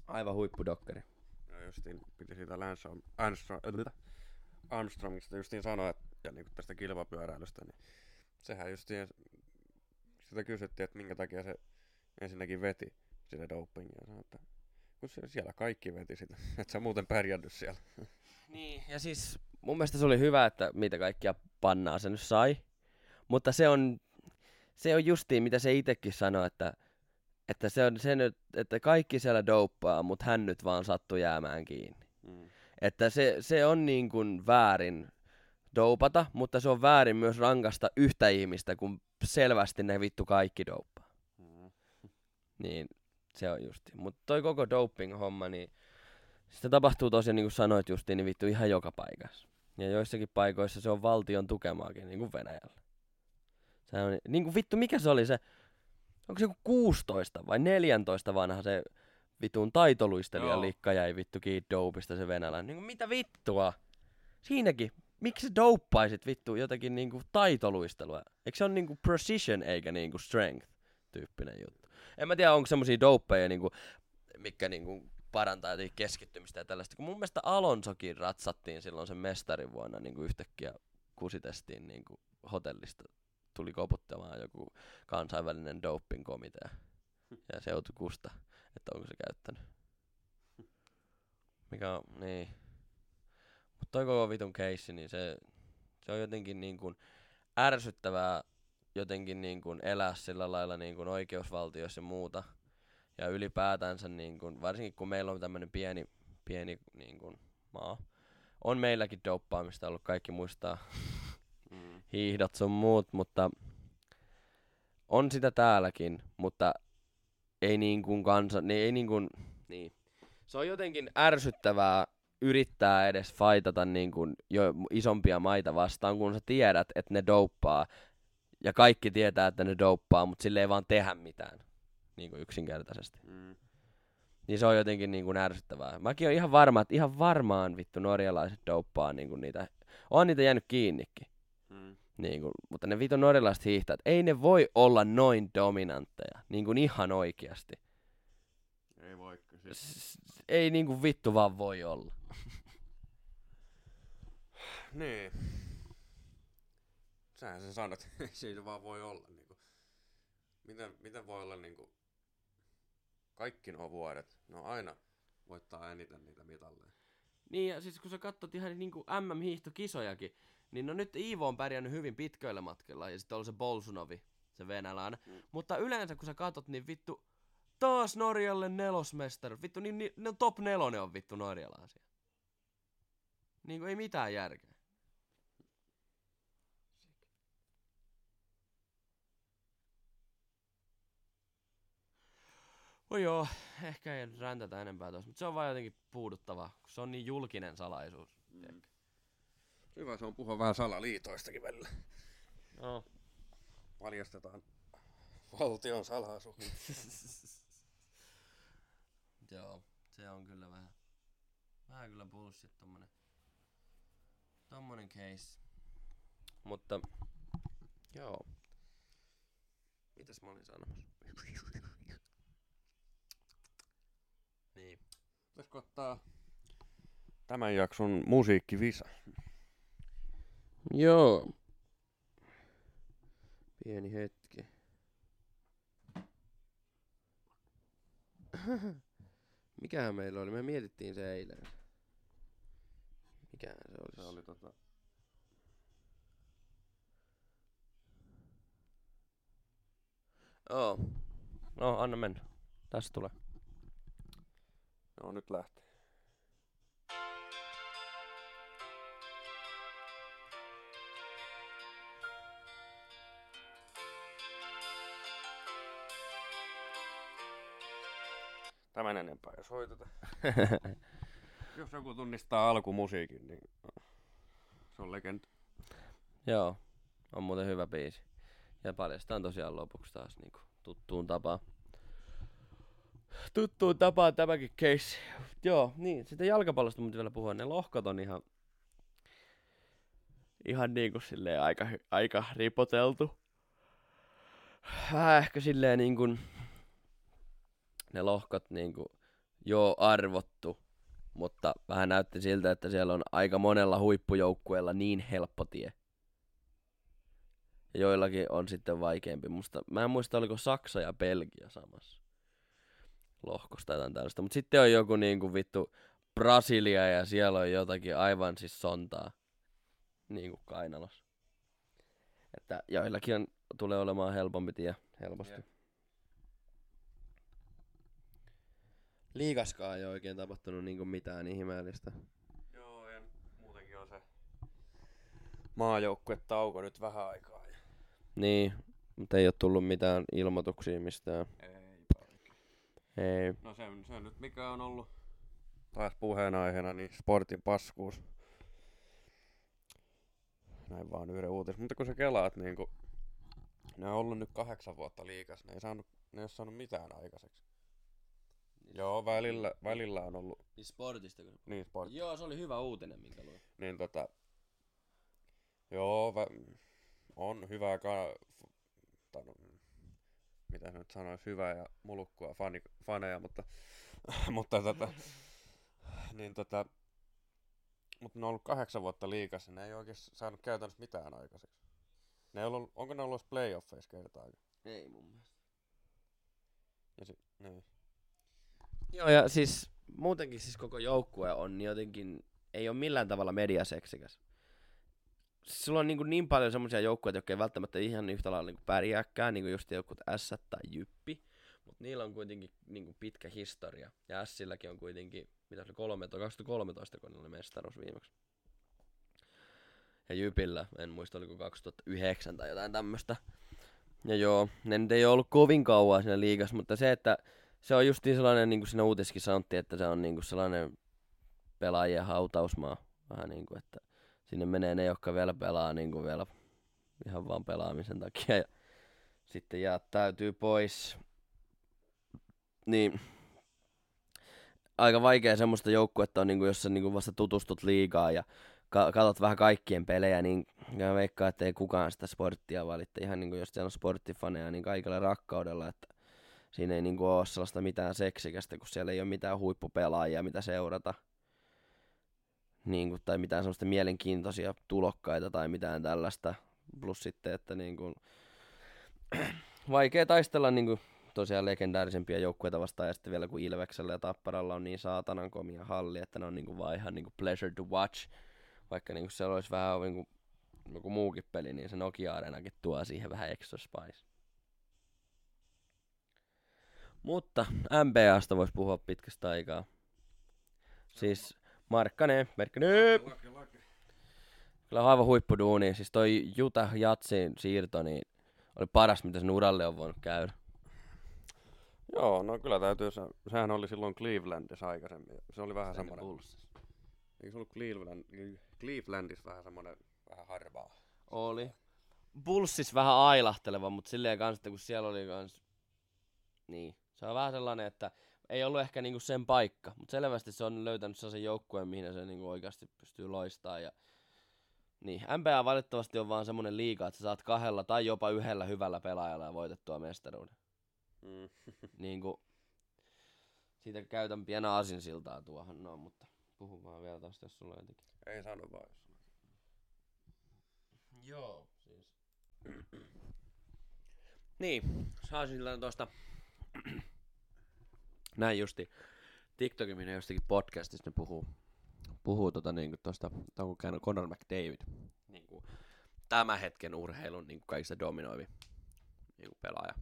Aivan huippudokkari. Ja justiin piti siitä Lance Arm- Armstrong, äh, Armstrongista justiin sanoa, että, ja niin tästä kilpapyöräilystä, niin sehän justiin, sitä kysyttiin, että minkä takia se ensinnäkin veti sitä dopingia. Ja sanoi, että kun se, siellä kaikki veti sitä, että sä muuten pärjännyt siellä. Niin, ja siis mun mielestä se oli hyvä, että mitä kaikkia pannaa se nyt sai. Mutta se on, se on justiin, mitä se itsekin sanoi, että, että se on se nyt, että kaikki siellä douppaa, mutta hän nyt vaan sattui jäämään kiinni. Mm. Että se, se on niin kuin väärin doupata, mutta se on väärin myös rankasta yhtä ihmistä, kun selvästi ne vittu kaikki douppaa. Mm. Niin se on justi. Mutta toi koko doping-homma, niin sitä tapahtuu tosiaan, niin kuin sanoit justiin, niin vittu ihan joka paikassa. Ja joissakin paikoissa se on valtion tukemaakin, niin kuin Venäjällä. Se on, niin kuin vittu, mikä se oli se, onko se joku 16 vai 14 vanha se vitun taitoluistelija Joo. likka jäi vittu kiinni dopista se venäläinen. Niin kuin, mitä vittua? Siinäkin, miksi douppaisit vittu jotakin niinku taitoluistelua? Eikö se on niinku precision eikä niinku strength tyyppinen juttu? En mä tiedä, onko semmosia dopeja, niinku, mikä niinku parantaa jotenkin keskittymistä ja tällaista. Kun mun mielestä Alonsokin ratsattiin silloin sen mestarin vuonna niinku yhtäkkiä kusitestiin niinku hotellista. Tuli koputtamaan joku kansainvälinen doping-komitea. Ja se joutui kusta. että onko se käyttänyt. Mikä on, niin. Toi koko vitun keissi, niin se, se on jotenkin niin kuin ärsyttävää jotenkin niin kuin elää sillä lailla niin kuin oikeusvaltiossa ja muuta. Ja ylipäätänsä, niin kuin, varsinkin kun meillä on tämmöinen pieni, pieni niin kuin maa. On meilläkin douppaamista ollut, kaikki muistaa Mm. hiihdot sun muut, mutta on sitä täälläkin, mutta ei niin kuin kansa, niin ei niin kuin, niin. Se on jotenkin ärsyttävää yrittää edes fightata niin kuin jo isompia maita vastaan, kun sä tiedät, että ne douppaa ja kaikki tietää, että ne douppaa, mutta sille ei vaan tehdä mitään niin kuin yksinkertaisesti. Mm. Niin se on jotenkin niin kuin ärsyttävää. Mäkin on ihan varma, että ihan varmaan vittu norjalaiset douppaa niin kuin niitä. On niitä jäänyt kiinnikin. Mm. Niin kuin, mutta ne vitun norjalaiset hiihtäjät, ei ne voi olla noin dominantteja. Niin kuin ihan oikeasti. Ei voi kysyä. S- ei niin kuin vittu vaan voi olla. Niin. Sähän sen sanot, siitä vaan voi olla niinku. Miten, miten voi olla niinku kaikki nuo vuodet, no aina voittaa eniten niitä mitalleja. Niin ja siis kun sä katsot ihan niin kuin MM-hiihtokisojakin, niin no nyt Iivo on pärjännyt hyvin pitköillä matkilla ja sitten on se Bolsunovi, se venäläinen. Mm. Mutta yleensä kun sä katsot, niin vittu taas Norjalle nelosmestari. Vittu, niin, niin no top nelonen on vittu norjalaisia. Niin kuin ei mitään järkeä. Oi joo, ehkä ei räntätä enempää tuossa, mutta se on vaan jotenkin puuduttavaa, kun se on niin julkinen salaisuus. Mm. Hyvä se on puhua vähän salaliitoistakin välillä. No. Paljastetaan valtion salaisuus. Joo, se on kyllä vähän, vähän kyllä bullshit tommonen, tommonen case. Mutta, joo. Mitäs mä olin sanomassa? Niin. Pitäisikö ottaa tämän jakson musiikkivisa? Joo. Pieni hetki. Mikähän meillä oli? Me mietittiin se eilen. Mikähän se oli? Se oli tota... Oo. No, anna mennä. Tässä tulee. Joo, nyt lähtee. Tämän enempää ei soiteta. Jos joku tunnistaa alkumusiikin, niin se on legenda. Joo, on muuten hyvä biisi. Ja paljastaan tosiaan lopuksi taas niinku tuttuun tapaan. Tuttuun tapaan tämäkin case. Joo, niin, sitten jalkapallosta mutta vielä puhua. Ne lohkot on ihan, ihan niinku silleen aika, aika ripoteltu. Vähän ehkä silleen niinku, ne lohkot niinku jo arvottu. Mutta vähän näytti siltä, että siellä on aika monella huippujoukkueella niin helppo tie. Ja joillakin on sitten vaikeampi. Musta, mä en muista, oliko Saksa ja Belgia samassa lohkosta tai jotain tällaista. Mutta sitten on joku niinku vittu Brasilia ja siellä on jotakin aivan siis sontaa niinku kainalossa. Että joillakin on, tulee olemaan helpompi tie helposti. Jep. Liikaskaan ei ole oikein tapahtunut niinku mitään ihmeellistä. Joo, ja muutenkin on se maajoukkuetauko nyt vähän aikaa. Ja... Niin, mutta ei ole tullut mitään ilmoituksia mistään. Ei Ei. No se, on- se on nyt mikä on ollut taas puheenaiheena, niin sportin paskuus. Näin vaan yhden uutis. Mutta kun sä kelaat, niin kun ne on ollut nyt kahdeksan vuotta liikas, ne ei, saanut, ne ei ole saanut mitään aikaiseksi. Joo, välillä, välillä on ollut, Niin sportista kun... niin sport, Joo, se oli hyvä uutinen, minkä luin. niin tota, joo, vä, on hyvää ka, mitä nyt sanois, hyvää ja mulukkua fani, faneja, mutta, mutta tota, niin tota, mutta ne on ollut kahdeksan vuotta liikassa, ne ei oikein saanut käytännössä mitään aikaiseksi. Ne ei ollut, onko ne ollut playoffeissa kertaakaan? Ei mun mielestä. Ja si, niin. Joo, ja siis muutenkin siis koko joukkue on jotenkin, ei ole millään tavalla mediaseksikäs. Sulla on niin, kuin niin paljon semmoisia joukkueita, jotka ei välttämättä ihan yhtä lailla niin pärjääkään, niin kuin just jotkut S tai Jyppi. Mutta niillä on kuitenkin niin kuin pitkä historia. Ja Silläkin on kuitenkin, mitä se oli, 13, 2013, kun oli mestaruus viimeksi. Ja Jypillä, en muista oliko 2009 tai jotain tämmöistä. Ja joo, ne nyt ei ollut kovin kauan siinä liigassa, mutta se, että se on just sellainen, niin kuin siinä uutiskin sanottiin, että se on niin kuin sellainen pelaajien hautausmaa. Vähän niin kuin, että sinne menee ne, jotka vielä pelaa niin kuin vielä ihan vaan pelaamisen takia. Ja sitten jättäytyy pois. Niin aika vaikea semmoista joukkuetta on, niin kuin, jos sä niin kuin vasta tutustut liigaa ja ka- katsot vähän kaikkien pelejä, niin ja veikkaa, että ei kukaan sitä sporttia valitte. Ihan niin kuin jos siellä on sporttifaneja, niin kaikilla rakkaudella, että siinä ei niin kuin ole sellaista mitään seksikästä, kun siellä ei ole mitään huippupelaajia, mitä seurata. Niin kuin, tai mitään sellaista mielenkiintoisia tulokkaita tai mitään tällaista. Plus sitten, että niin kuin, vaikea taistella niin kuin, tosiaan legendaarisempia joukkueita vastaan, ja sitten vielä kun Ilveksellä ja Tapparalla on niin saatanan komia halli, että ne on niin kuin, vaan ihan niin kuin pleasure to watch. Vaikka niin kuin siellä olisi vähän niin kuin, joku muukin peli, niin se Nokia-areenakin tuo siihen vähän extra spice. Mutta MBAsta voisi puhua pitkästä aikaa. Siis Markkanen, Merkkanen. Kyllä on aivan huippuduuni. Siis toi Juta Jatsin siirto, niin oli paras, mitä sen uralle on voinut käydä. Joo, no kyllä täytyy, se, sehän oli silloin Clevelandissa aikaisemmin. Se oli vähän semmoinen... Eikö se ollut Cleveland, Clevelandissa vähän semmoinen, vähän harvaa? Oli. Bullsis vähän ailahteleva, mutta silleen kanssa, että kun siellä oli kans... Niin. Se on vähän sellainen, että ei ollut ehkä niinku sen paikka, mutta selvästi se on löytänyt sellaisen joukkueen, mihin se niinku oikeasti pystyy loistamaan. Ja... Niin, NBA valitettavasti on vaan semmoinen liiga, että sä saat kahdella tai jopa yhdellä hyvällä pelaajalla ja voitettua mestaruuden. Mm. niin kuin, siitä käytän pienä asinsiltaa tuohon, no, mutta puhu vaan vielä tosta, jos sulla on jotenkin. Ei sano vaan, jos Joo, siis. niin, saisin sillä tosta näin justi. TikTokin minä jostakin podcastista ne puhuu, puhuu tota niinku tosta, onko käynyt Conor McDavid, niinku, tämän hetken urheilun niinku kaikista dominoivi niinku pelaaja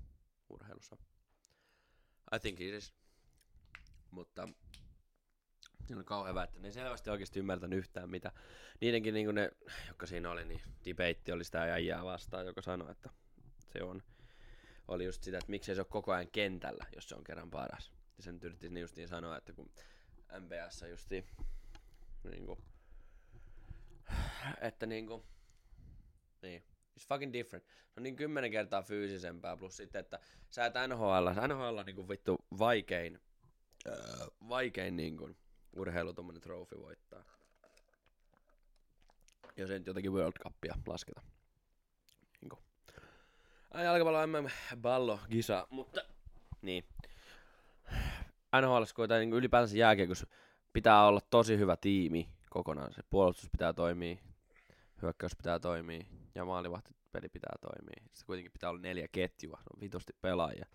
urheilussa. I think it is. Mutta se on kauhean hyvä, että ne selvästi oikeasti ymmärtänyt yhtään mitä. Niidenkin niin ne, jotka siinä oli, niin debate oli sitä äijää vastaan, joka sanoi, että se on, oli just sitä, että miksei se ole koko ajan kentällä, jos se on kerran paras. Ja sen yritti niin justiin sanoa, että kun MBS justi niinku, että niinku, niin, it's fucking different. Se on niin kymmenen kertaa fyysisempää, plus sitten, että sä et NHL, NHL on niinku vittu vaikein, äh, vaikein niinku urheilu tommonen trofi voittaa. Jos ei nyt jotenkin World Cupia lasketa. Niinku. Jalkapallo MM ballo kisa, mutta niin. NHL tai niin ylipäänsä jääkiekossa pitää olla tosi hyvä tiimi kokonaan. Se puolustus pitää toimia, hyökkäys pitää toimia ja maalivahtipeli pitää toimia. Sitten kuitenkin pitää olla neljä ketjua, on vitosti pelaajia.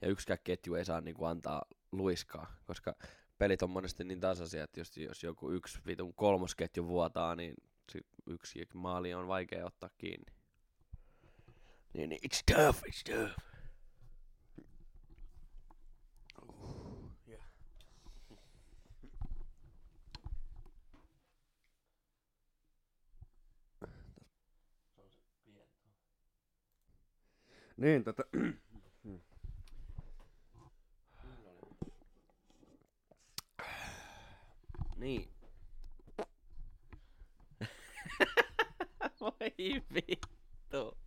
Ja yksikään ketju ei saa niinku antaa luiskaa, koska pelit on monesti niin tasaisia, että jos, jos joku yksi vitun kolmosketju vuotaa, niin yksi maali on vaikea ottaa kiinni. Niin, niin it's tough, it's tough. Niin, tätä... niin. Voi vittu.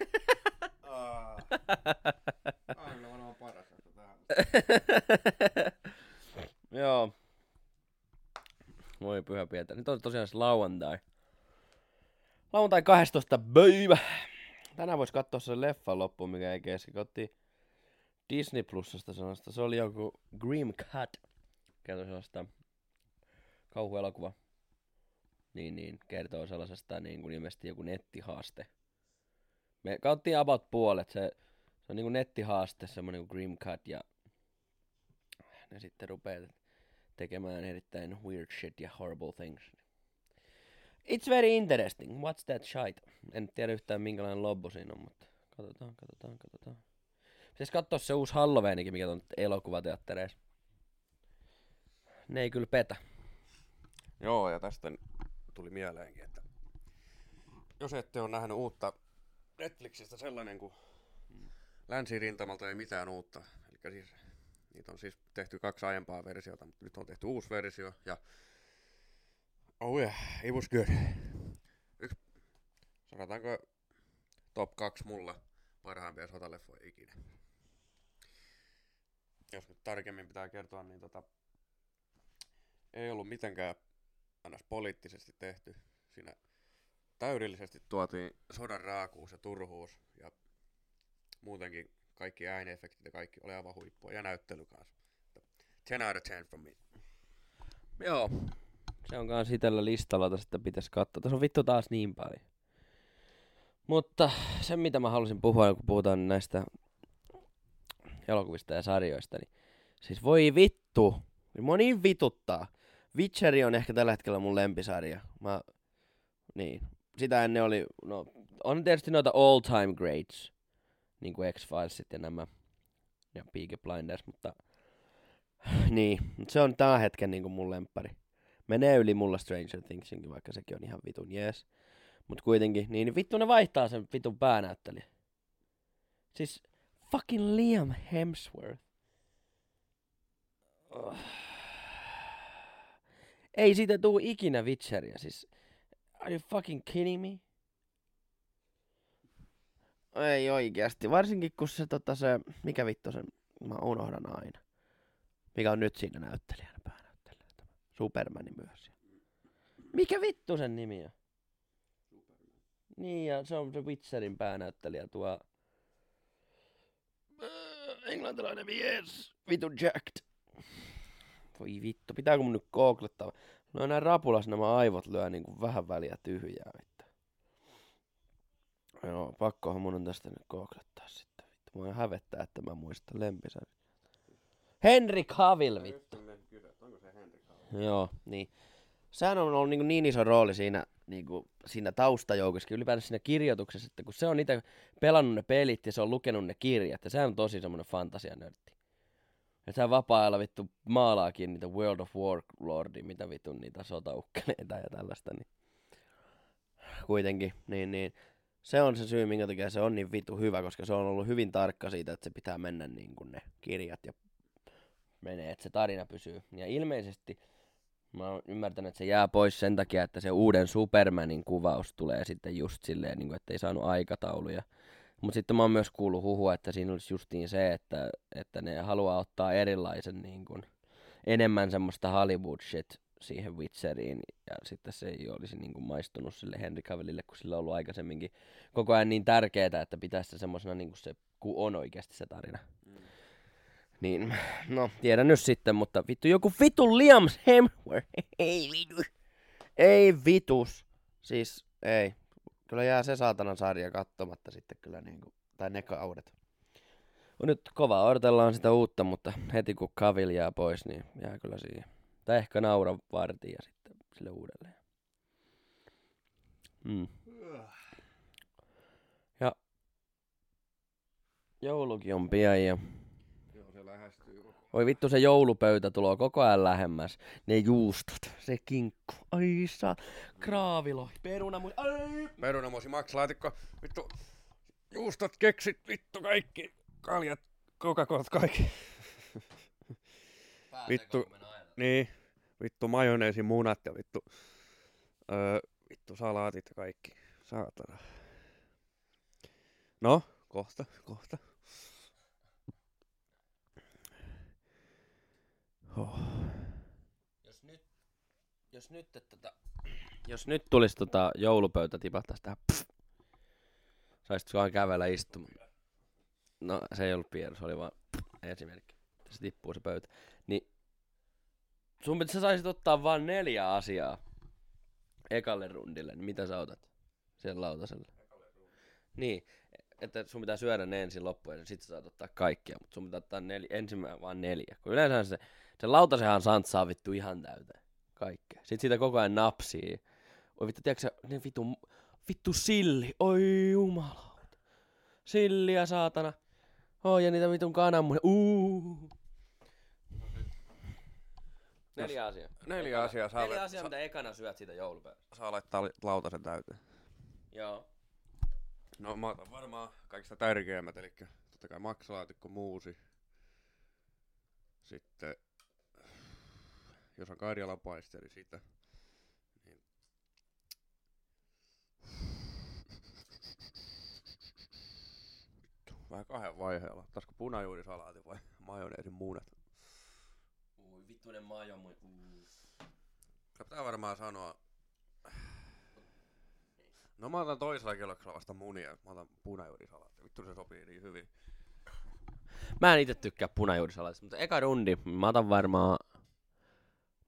Aina on paras tähän. Joo. Voi pyhä Pietari. Nyt on tosiaan se lauantai. Lauantai 12. päivä tänään voisi katsoa se leffa loppuun, mikä ei kesken. Otti Disney Plusasta sellaista. Se oli joku Grim Cat. Kertoo sellaista kauhuelokuva. Niin, niin. Kertoo sellaisesta niin kuin ilmeisesti joku nettihaaste. Me kauttiin about puolet. Se, se on niin kuin nettihaaste, semmoinen kuin Grim Cat ja ja sitten rupeat tekemään erittäin weird shit ja horrible things. It's very interesting. What's that shite? En tiedä yhtään minkälainen lobbo siinä on, mutta katsotaan, katsotaan, katsotaan. Pitäis katsoa se uusi Halloweenikin, mikä on elokuvateattereissa. Ne ei kyllä petä. Joo, ja tästä tuli mieleenkin, että jos ette ole nähnyt uutta Netflixistä sellainen kuin Länsirintamalta ei mitään uutta. Eli siis, niitä on siis tehty kaksi aiempaa versiota, mutta nyt on tehty uusi versio ja oh yeah, it was good. Yksi, sanotaanko top 2 mulla parhaimpia sotaleffoja ikinä. Jos nyt tarkemmin pitää kertoa, niin tota, ei ollut mitenkään aina poliittisesti tehty. Siinä täydellisesti tuotiin sodan raakuus ja turhuus ja muutenkin kaikki ääniefektit ja kaikki oli aivan huippua ja näyttely kanssa. 10 out of 10 from me. Joo. Se on kans itellä listalla, että sitten pitäisi katsoa. Tässä on vittu taas niin paljon. Mutta se mitä mä halusin puhua, kun puhutaan näistä elokuvista ja sarjoista, niin siis voi vittu. Mua niin vituttaa. Witcheri on ehkä tällä hetkellä mun lempisarja. Mä, niin. Sitä ennen oli, no, on tietysti noita all time greats. Niin kuin X-Filesit ja nämä. Ja Peaky Blinders, mutta niin, se on tällä hetken niinku mun lemppari. Menee yli mulla Stranger Thingsinkin, vaikka sekin on ihan vitun jees. Mut kuitenkin, niin vittu ne vaihtaa sen vitun päänäyttelijä. Siis fucking Liam Hemsworth. Oh. Ei siitä tuu ikinä Witcheria, siis are you fucking kidding me? Ei oikeasti, varsinkin kun se tota se, mikä vittu sen, mä unohdan aina. Mikä on nyt siinä näyttelijänä, tämä. Supermani myös. Mikä vittu sen nimi on? Niin, ja se on se Witcherin päänäyttelijä tuo... Äh, englantilainen mies. Vitu Jacked. Voi vittu, pitääkö mun nyt googlettaa? No näin rapulas nämä aivot lyö niinku vähän väliä tyhjää vittu. Joo, pakkohan mun on tästä nyt googlettaa sitten. Vittu, mua hävettää, että mä muistan lempisän. Henry Cavill vittu. Onko se Henry Cavill? Joo, niin. Sehän on ollut niin, niin iso rooli siinä, niin kuin, siinä taustajoukossa, ylipäätään siinä kirjoituksessa, että kun se on niitä pelannut ne pelit ja se on lukenut ne kirjat, ja se on tosi semmoinen fantasianörtti. Ja sehän vapaa-ajalla vittu maalaakin niitä World of Warlordi, mitä vittu niitä sotaukkeleita ja tällaista, niin kuitenkin, niin, niin se on se syy, minkä takia se on niin vittu hyvä, koska se on ollut hyvin tarkka siitä, että se pitää mennä niin kuin ne kirjat ja menee, että se tarina pysyy. Ja ilmeisesti mä oon ymmärtänyt, että se jää pois sen takia, että se uuden Supermanin kuvaus tulee sitten just silleen, niin kuin, että ei saanut aikatauluja. Mutta sitten mä oon myös kuullut huhua, että siinä olisi justiin se, että, että ne haluaa ottaa erilaisen niin kuin, enemmän semmoista Hollywood shit siihen Witcheriin, ja sitten se ei olisi niin kuin maistunut sille Henry Cavillille, kun sillä on ollut aikaisemminkin koko ajan niin tärkeää, että pitäisi se semmoisena niin kuin se, kun on oikeasti se tarina. Niin, no, tiedän nyt sitten, mutta vittu, joku vitu Liam Hemsworth. Ei vitus. Ei vitus. Siis, ei. Kyllä jää se saatanan sarja katsomatta sitten kyllä niinku, tai ne kaudet. On nyt kova, odotellaan sitä uutta, mutta heti kun Kavil jää pois, niin jää kyllä siihen. Tai ehkä naura vartiin ja sitten sille uudelleen. Mm. Ja joulukin on pian ja lähestyy koko Oi vittu, se joulupöytä tulee koko ajan lähemmäs. Ne juustot, se kinkku, ai saa, kraavilo, peruna, mu- ai. Perunamosi, maksalaatikko, vittu, juustot, keksit, vittu kaikki, kaljat, coca kaikki. Vittu. Niin, vittu majoneesi, munat ja vittu, öö, vittu salaatit ja kaikki. Saatana. No, kohta, kohta. Oh. Jos nyt, jos nyt, tota, jos nyt tulisi tota joulupöytä tipahtaisi tähän, pff, saisitko vaan kävellä istumaan. No, se ei ollut pieni, se oli vaan pff, esimerkki. Se tippuu se pöytä. Niin, sun pitäisi, saisit ottaa vaan neljä asiaa ekalle rundille, niin mitä sä otat siellä lautaselle? Niin, että sun pitää syödä ne ensin loppuun ja sit sä saat ottaa kaikkia, mutta sun pitää ottaa ensimmäinen vaan neljä. Kun yleensä se Se lautasehan santsaa vittu ihan täyteen. Kaikkea. Sitten siitä koko ajan napsii. Oi vittu, tiedätkö ne vittu, vittu silli. Oi jumalauta. Silliä saatana. Oi ja niitä vitun kananmunia. Uu. Neljä asiaa. Neljä asiaa saa, Neljä asiaa, mitä ekana syöt siitä joulupäivästä. saa laittaa lautasen täyteen. Joo. No mä otan varmaan kaikista tärkeimmät, eli totta kai maksalaatikko, muusi. Sitten, jos on Karjalan paiste, niin sitä. Niin. Vähän kahden vaiheella. Ottaisiko punajuurisalaatin vai majoneesin muunet? Ui vittuinen majo. Uu. Pitää varmaan sanoa. No mä otan toisella kierroksella vasta munia. Mä otan punajuurisalaatti. Vittu se sopii niin hyvin. Mä en itse tykkää punajuurisalaatista, mutta eka rundi mä otan varmaan...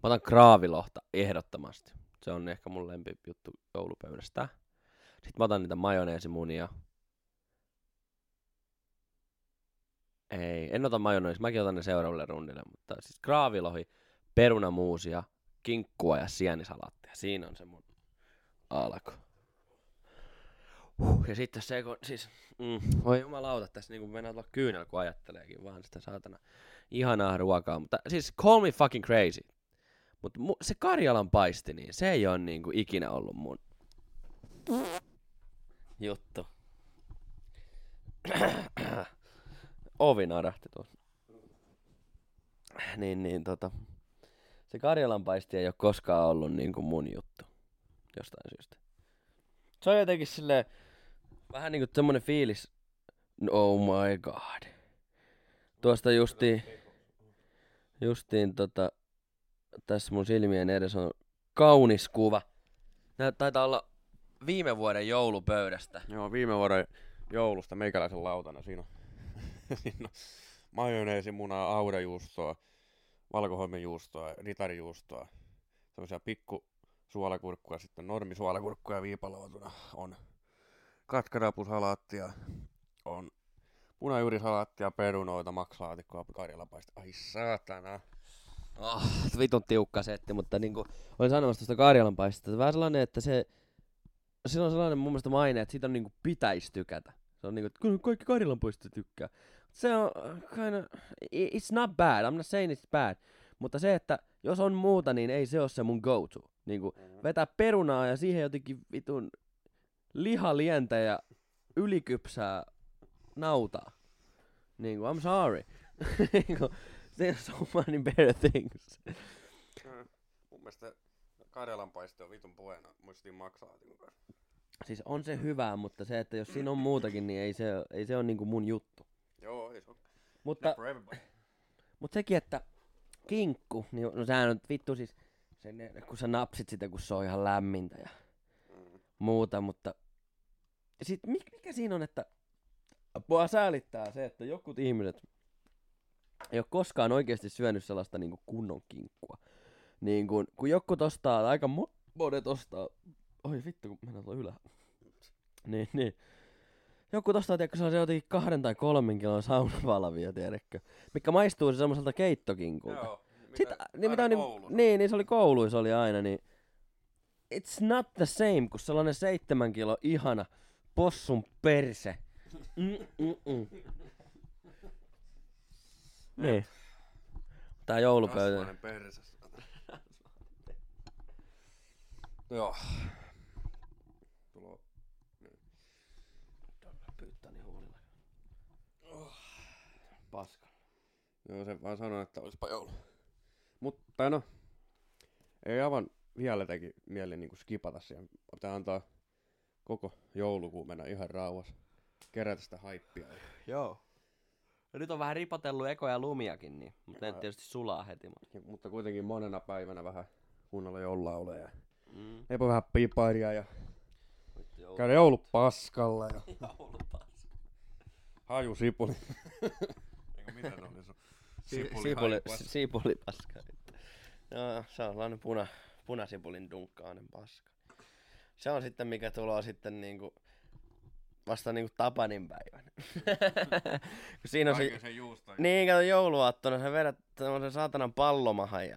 Mä otan kraavilohta ehdottomasti. Se on ehkä mun lempi juttu joulupöydästä. Sitten mä otan niitä majoneesimunia. Ei, en ota majoneesi. Mäkin otan ne seuraavalle rundille. Mutta siis kraavilohi, perunamuusia, kinkkua ja sienisalaattia. Siinä on se mun alku. Huh, ja sitten se, kun, siis, mm, voi jumalauta, tässä niinku mennään tuolla kyynel, kun ajatteleekin vaan sitä saatana ihanaa ruokaa. Mutta siis call me fucking crazy. Mutta mu- se Karjalan paisti, niin se ei ole niinku ikinä ollut mun juttu. Ovi narahti tuossa. Niin, niin tota. Se Karjalan paisti ei ole koskaan ollut niinku mun juttu. Jostain syystä. Se on jotenkin silleen, vähän niinku semmonen fiilis. Oh my god. Tuosta justiin, justiin tota, tässä mun silmien edessä on kaunis kuva. Nää taitaa olla viime vuoden joulupöydästä. Joo, viime vuoden joulusta meikäläisen lautana. Siinä on, siinä on majoneesimunaa, audajuustoa, valkohommijuustoa, ritarijuustoa. Sellaisia pikku suolakurkkuja, sitten normisuolakurkkuja viipaloituna on katkarapusalaattia, on punajuurisalaattia, perunoita, maksalaatikkoa, karjalapaista. Ai saatana. Oh, vitun tiukka setti, mutta niinku olin sanomassa tuosta Karjalan paistista. Vähän sellainen, että se, sillä on sellainen mun mielestä maine, että siitä on niinku pitäisi tykätä. Se on niinku, että kyllä kaikki Karjalan paistista tykkää. Se on kinda, it's not bad, I'm not saying it's bad. Mutta se, että jos on muuta, niin ei se ole se mun go-to. Niinku, vetää perunaa ja siihen jotenkin vitun lihalientä ja ylikypsää nautaa. Niinku, I'm sorry. There's so many better things. Mm. Mun mielestä Karjalan paiste on vitun puheena. Muistin maksalaatikon kanssa. Siis on se hyvää, mutta se, että jos siinä on muutakin, niin ei se, ei se ole niinku mun juttu. Joo, ei se on. Mutta, mutta sekin, että kinkku, niin no sehän on vittu siis, se, ne- kun sä napsit sitä, kun se on ihan lämmintä ja Mm. muuta, mutta sit mikä, mikä siinä on, että mua säälittää se, että jokut ihmiset ei ole koskaan oikeasti syönyt sellaista niinku kunnon kinkkua. Niin kun, kun joku ostaa, aika mo- monet ostaa, oi vittu kun mennään tuolla ylä. Niin, niin. Joku tostaa, tiedätkö, se on se jotenkin kahden tai kolmen kilon saunavalvia, tiedätkö? Mikä maistuu se semmoiselta keittokinkulta. Joo. Sitten, niin, mitä niin, niin, niin se oli kouluissa oli aina, niin it's not the same kuin sellainen seitsemän kilo ihana possun perse. Mm, mm, mm. Niin. Tää joulupöytä. Rasvainen perse. Joo. Tulo. Pyyttäni huulilla. Paska. Joo, se vaan sanoi, että olisipa joulu. Mutta no, ei aivan vielä teki mieli niinku skipata siihen. Pitää antaa koko joulukuu mennä ihan rauhassa. Kerätä sitä haippia. Joo. Ja nyt on vähän ripotellut ekoja lumiakin, niin, mutta ne tietysti sulaa heti. Mutta. Ja- Mutta kuitenkin monena päivänä vähän kuunnella joululauleja. Mm. Eipä vähän piparia ja käydä joulupaskalla ja Joulupaska. hajusipuli. Eikö mitä ne oli sun? Si- Sipuli, siipulipaska. Joo, se on sellainen puna, punasipulin dunkkainen paska. Se on sitten mikä tulee sitten niinku vasta niinku Tapanin päivänä. Kun siinä on se, sen juusta. niin kato jouluaattona, sä vedät semmosen saatanan pallomahan ja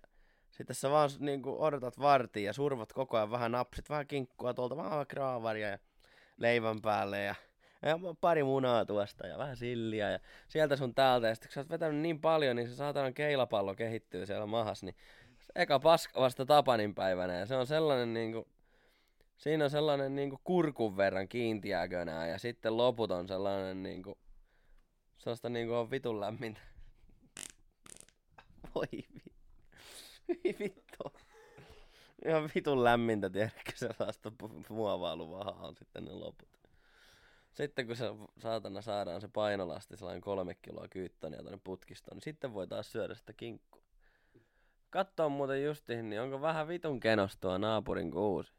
sitten sä vaan niinku odotat vartiin ja survat koko ajan vähän napsit, vähän kinkkua tuolta, vähän kraavaria ja leivän päälle ja, ja pari munaa tuosta ja vähän silliä ja sieltä sun täältä. Ja sitten kun sä oot vetänyt niin paljon, niin se saatanan keilapallo kehittyy siellä mahas, niin se eka paska vasta Tapanin päivänä ja se on sellainen niinku, siinä on sellainen niinku kurkun verran kiintiäkönää ja sitten loput on sellainen niinku, sellaista niinku on vitun lämmintä. Voi vi- Voi vittu. Ihan vitun lämmintä, tiedätkö, sellaista muovailuvahaa on sitten ne loput. Sitten kun se saatana saadaan se painolasti sellainen kolme kiloa kyyttäniä tonne putkistoon, niin sitten voi taas syödä sitä kinkkua. Kattoo muuten justiin, niin onko vähän vitun kenostua naapurin kuusi?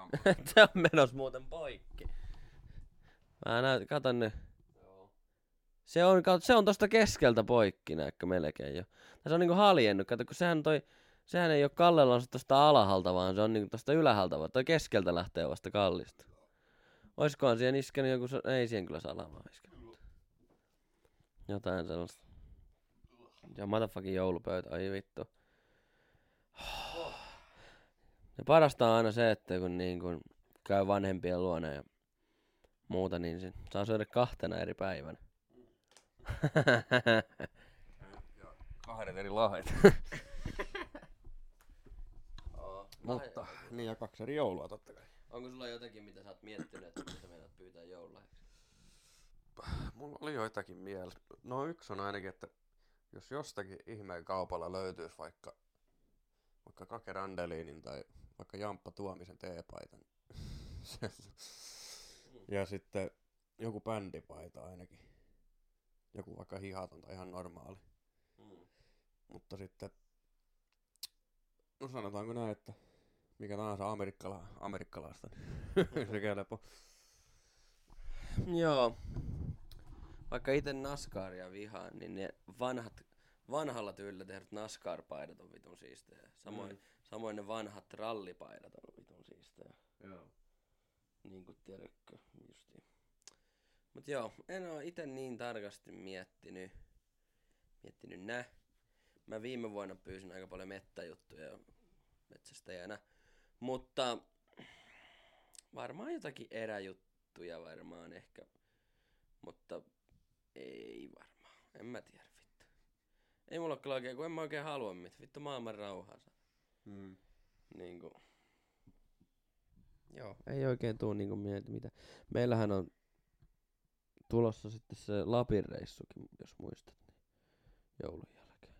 Joo, mä katoin kanssa samaa. se on menossa muuten poikki. Mä näytän, katon nyt. Se on, kato, se on tosta keskeltä poikki, näetkö melkein jo. Se on niinku haljennut, kato, kun sehän toi, sehän ei ole kallellansa tosta alhaalta, vaan se on niinku tosta ylhäältä, vaan toi keskeltä lähtee vasta kallista. Oiskohan siihen iskenyt joku, ei siihen kyllä salamaa iskenyt. Jotain sellaista. Ja motherfucking joulupöytä, ai vittu. Ja parasta on aina se, että kun niin kun käy vanhempien luona ja muuta, niin se saa syödä kahtena eri päivänä. Ja kahdet eri lahjat. Mutta, niin ja kaksi eri joulua totta kai. Onko sulla jotakin, mitä sä oot miettinyt, että mitä meidät pyytää joululahjaksi? Mulla oli joitakin mielessä. No yksi on ainakin, että jos jostakin ihmeen kaupalla löytyisi vaikka, vaikka Kake Randeliinin tai vaikka Jamppa Tuomisen teepaita. niin se- ja sitten joku bändipaita ainakin. Joku vaikka hihaton tai ihan normaali. Mm. Mutta sitten, no sanotaanko näin, että mikä tahansa amerikkala, amerikkalaista, niin se kelpo. Joo. Vaikka itse NASCARia vihaan, niin ne vanhat, vanhalla tyylillä tehdyt NASCAR-paidat on vitun siistejä. Samoin, mm. Samoin ne vanhat rallipaidat on vitun siistejä. Joo. Niin kuin tiedätkö, justiin. Mut joo, en oo ite niin tarkasti miettinyt, miettinyt nä. Mä viime vuonna pyysin aika paljon mettäjuttuja metsästäjänä. Mutta varmaan jotakin eräjuttuja varmaan ehkä. Mutta ei varmaan. En mä tiedä vittu. Ei mulla ole kyllä oikein, kun en mä oikein halua mitään. Vittu maailman rauhaa saa. Mm. Niinku. Joo, ei oikein tuu niinku mieti mitä. Meillähän on tulossa sitten se Lapin reissukin, jos muistat, niin joulun jälkeen.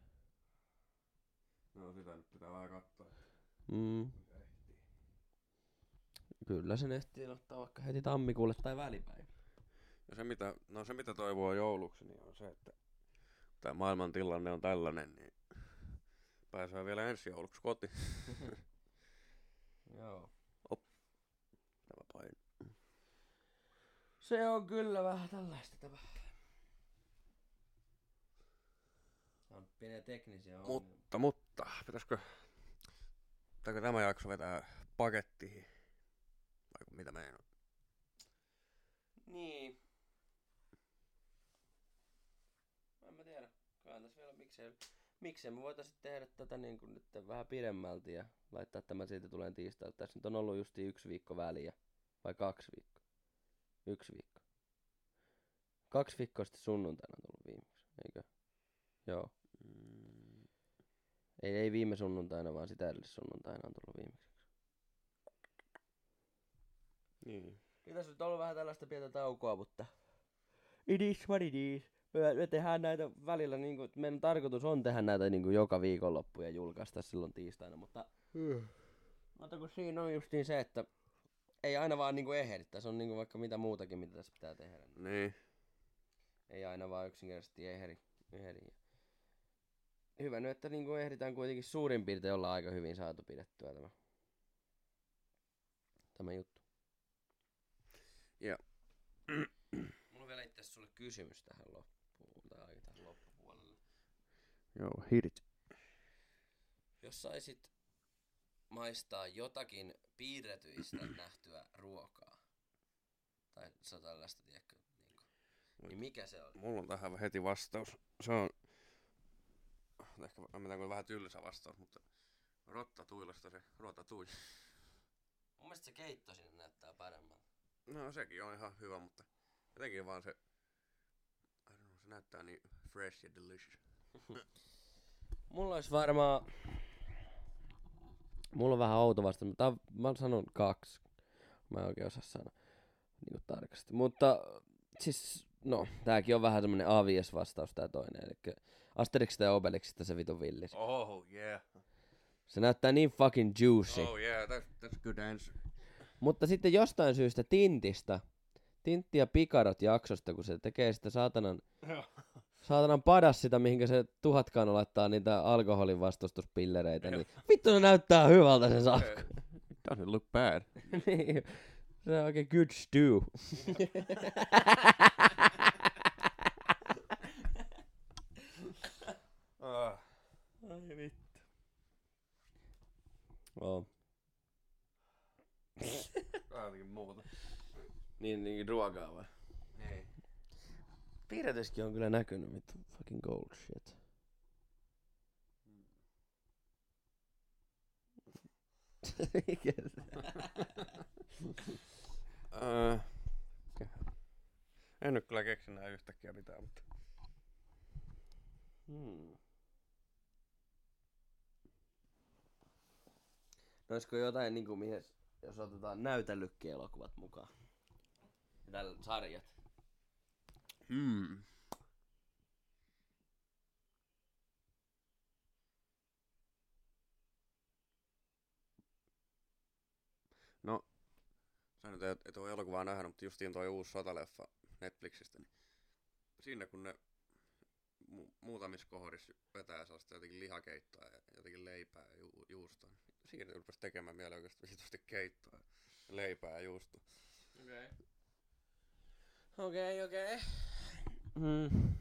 No sitä nyt pitää vähän katsoa. Mm. Kyllä sen ehtii ottaa vaikka heti tammikuulle tai välipäivä. Ja se mitä, no se mitä toivoo jouluksi, niin on se, että tämä maailman tilanne on tällainen, niin pääsee vielä ensi jouluksi kotiin. Joo. Tämä paino. Se on kyllä vähän tällaista tämä. On pieniä teknisiä ongelmia. Mutta, mutta, pitäisikö, pitääkö tämä jakso vetää pakettiin? Vai mitä meinaa? Niin. En mä tiedä. Kai tässä vielä miksei, miksei me voitais tehdä tätä niin kuin nyt vähän pidemmälti ja laittaa tämä siitä tulee tiistaille. Tässä nyt on ollut justi yksi viikko väliä. Vai kaksi viikkoa? Yksi viikko. Kaksi viikkoa sitten sunnuntaina on tullut viimeksi, eikö? Joo. Mm, Ei, ei viime sunnuntaina, vaan sitä edellis sunnuntaina on tullut viimeksi. niin. Niin tässä nyt on ollut vähän tällaista pientä taukoa, mutta it is what it is. Me, me tehdään näitä välillä, niin kuin, meidän tarkoitus on tehdä näitä niin kuin joka viikonloppu ja julkaista silloin tiistaina, mutta, mutta kun siinä on just niin se, että ei aina vaan niin kuin ehdi. Tässä on niin kuin vaikka mitä muutakin, mitä tässä pitää tehdä. Niin Niin. ei aina vaan yksinkertaisesti ehdi. ehdi. Hyvä nyt, että niin kuin ehditään kuitenkin suurin piirtein olla aika hyvin saatu pidettyä tämä, tämä juttu. Ja Mulla on vielä itse asiassa sulle kysymys tähän loppuun. Joo, hit it. Jos saisit maistaa jotakin piirretyistä nähtyä ruokaa, Tai se on tällaista, tiedätkö? Niinku. Niin mikä se on? Mulla on tähän heti vastaus. Se on, ehkä tiedän, vähän tylsä vastaus, mutta rottatuilasta se rotatui. Mun mielestä se keitto sinne näyttää paremmalta. No sekin on ihan hyvä, mutta jotenkin vaan se, I don't know, se näyttää niin fresh ja delicious. Mulla olisi varmaan... Mulla on vähän outo vasta, mutta mä sanon kaksi. Mä en oikein osaa sanoa niin tarkasti. Mutta siis, no, tääkin on vähän semmonen avies vastaus tää toinen. Eli Asterixista ja Obelixista se vitun villis. Oh yeah. Se näyttää niin fucking juicy. Oh yeah, that's, that's a good answer. Mutta sitten jostain syystä Tintistä, Tintti ja Pikarot jaksosta, kun se tekee sitä saatanan, saatanan padas sitä, mihinkä se tuhatkaan laittaa niitä alkoholin vastustuspillereitä, niin vittu se näyttää hyvältä se sakko. Doesn't look bad. niin, se on oikein good stew. Ai vittu. Oh. jotenkin muuta. Niin, niin ruokaa vai? Piirretyskin on kyllä näkynyt vittu fucking gold shit. Mikä se? Uh, en nyt kyllä keksi enää yhtäkkiä mitään, mutta Hmm. No olisiko jotain niinku mihin, jos otetaan näytellykkielokuvat mukaan? Ja tällä sarjat. Hmm. No, sä nyt et, et ole elokuvaa nähnyt, mutta justiin toi uusi sotaleffa Netflixistä, niin siinä kun ne mu- muutamissa kohdissa vetää sellaista jotenkin lihakeittoa ja jotenkin leipää ja ju- juustoa, niin siinä rupesi tekemään mieleen oikeasti keittoa, leipää ja juustoa. Okei. Okay. Okei, okay, okei. Okay. Hmm.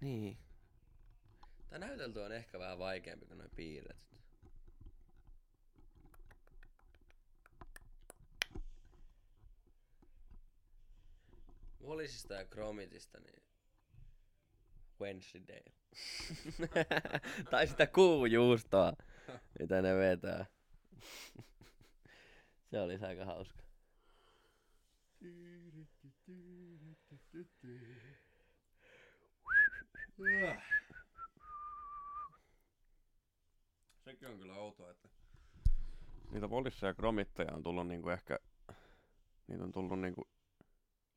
Niin. Tää näytelty on ehkä vähän vaikeampi kuin noin piirretyt. Wallisista ja Chromitista, niin Wednesday. tai sitä kuujuustoa, mitä ne vetää. Se oli aika hauska. Sekin on kyllä outoa, että niitä volissa ja kromitteja on tullut niinku ehkä, niitä on tullut niinku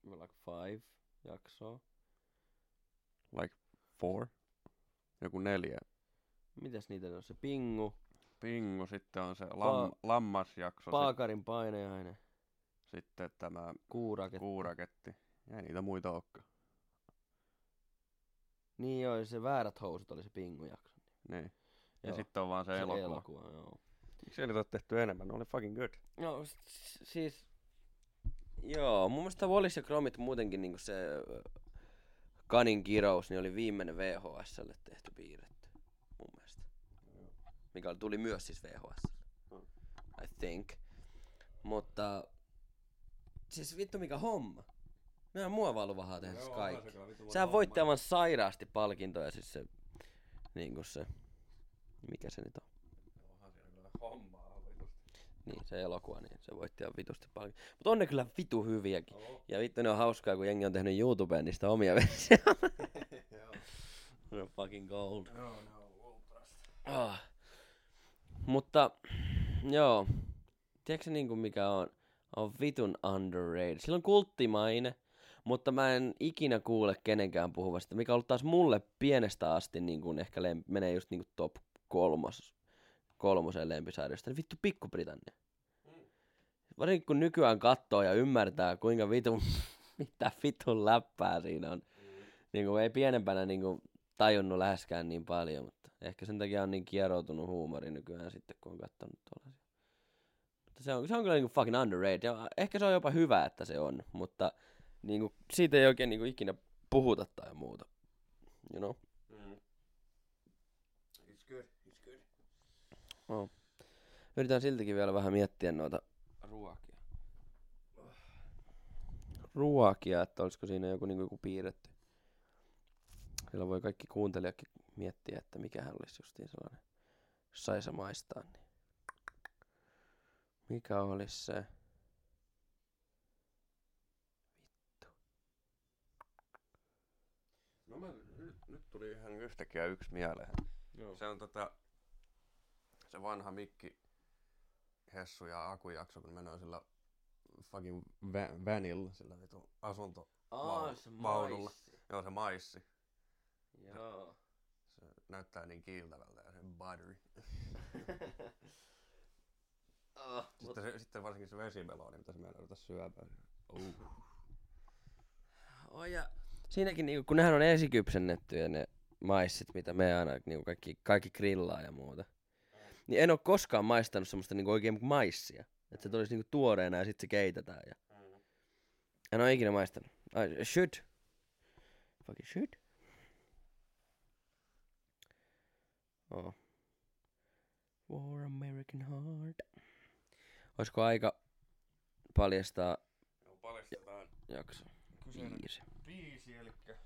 Like five jaksoa. like four, joku neljä. Mitäs niitä on? Se Pingu, Pingu, sitten on se lam, Pa- lammasjakso, Paakarin painajainen, sitten tämä Kuuraketti. kuuraketti. Ja ei niitä muita olekaan. Niin joo, se Väärät housut oli se Pingu jakso. Niin. Ja Joo, sitten on vaan se, se elokuva. elokuva joo. Miksi ei niitä ole tehty enemmän? Ne oli fucking good. No siis... Joo, mun mielestä Wallis ja Chromit muutenkin niinku se Kanin kirous, niin oli viimeinen VHSlle tehty piirretty. Mun mielestä. Mikä tuli myös siis VHS. Mm. I think. Mutta... Siis vittu mikä homma. Nehän muovaluvahaa tehdä siis kaikki. Sehän voitti aivan sairaasti palkintoja siis se... Niinku se... Mikä se nyt on? Hommaa. Niin, se elokuva, niin se voitti ihan vitusti paljon. Mutta on ne kyllä vitu hyviäkin. Ja vittu ne on hauskaa, kun jengi on tehnyt YouTubeen niistä omia versioita. ne on fucking gold. On ultrasta. Ah. Mutta, joo. Tiedätkö niinku mikä on? On vitun underrated. Sillä on kulttimaine, mutta mä en ikinä kuule kenenkään puhuvan sitä, mikä on ollut taas mulle pienestä asti niin kuin ehkä lem- menee just niinku top kolmos, kolmosen lempisarjoista. Niin vittu Pikku-Britannia. Varsinkin kun nykyään katsoo ja ymmärtää, kuinka vitun, mitä vitun läppää siinä on. Niin kuin ei pienempänä niin kuin tajunnut läheskään niin paljon, mutta ehkä sen takia on niin kieroutunut huumori nykyään sitten, kun on katsonut tuollaisia. Se on, se on kyllä niin kuin fucking underrated. Ja ehkä se on jopa hyvä, että se on, mutta niin kuin, siitä ei oikein niin kuin ikinä puhuta tai muuta. You know? Mm. It's good, it's good. Oh. Yritän siltikin vielä vähän miettiä noita ruokia. ruokia, että olisiko siinä joku, niin joku piirretty. Siellä voi kaikki kuuntelijatkin miettiä, että mikähän olisi justiin sellainen, jos saisi maistaa. Niin. Mikä olisi se? No mä, nyt, nyt tuli ihan yhtäkkiä yksi mieleen. Joo. Se on tota, se vanha Mikki Hessu ja Aku jakso, kun menee sillä fucking va- vanilla, sillä vitu asunto. Aa, se vaunulla. maissi. Joo, se maissi. Joo. Se näyttää niin kiiltävältä ja se buttery. Oh, Sitten, se, sitten varsinkin se vesimeloni, mitä se meidän ruveta syömään. Uh. Oh, ja siinäkin, niinku, kun nehän on esikypsennettyjä ne maissit, mitä me aina niinku, kaikki, kaikki grillaa ja muuta. Niin en ole koskaan maistanut semmoista niinku, oikein maissia. Että se tulisi niinku, tuoreena ja sitten se keitetään. Ja... En ole ikinä maistanut. I should. Fucking should. Oh. War American Heart. Olisiko aika paljastaa No, paljastetaan jakso? kyseinen Viisi. biisi, eli se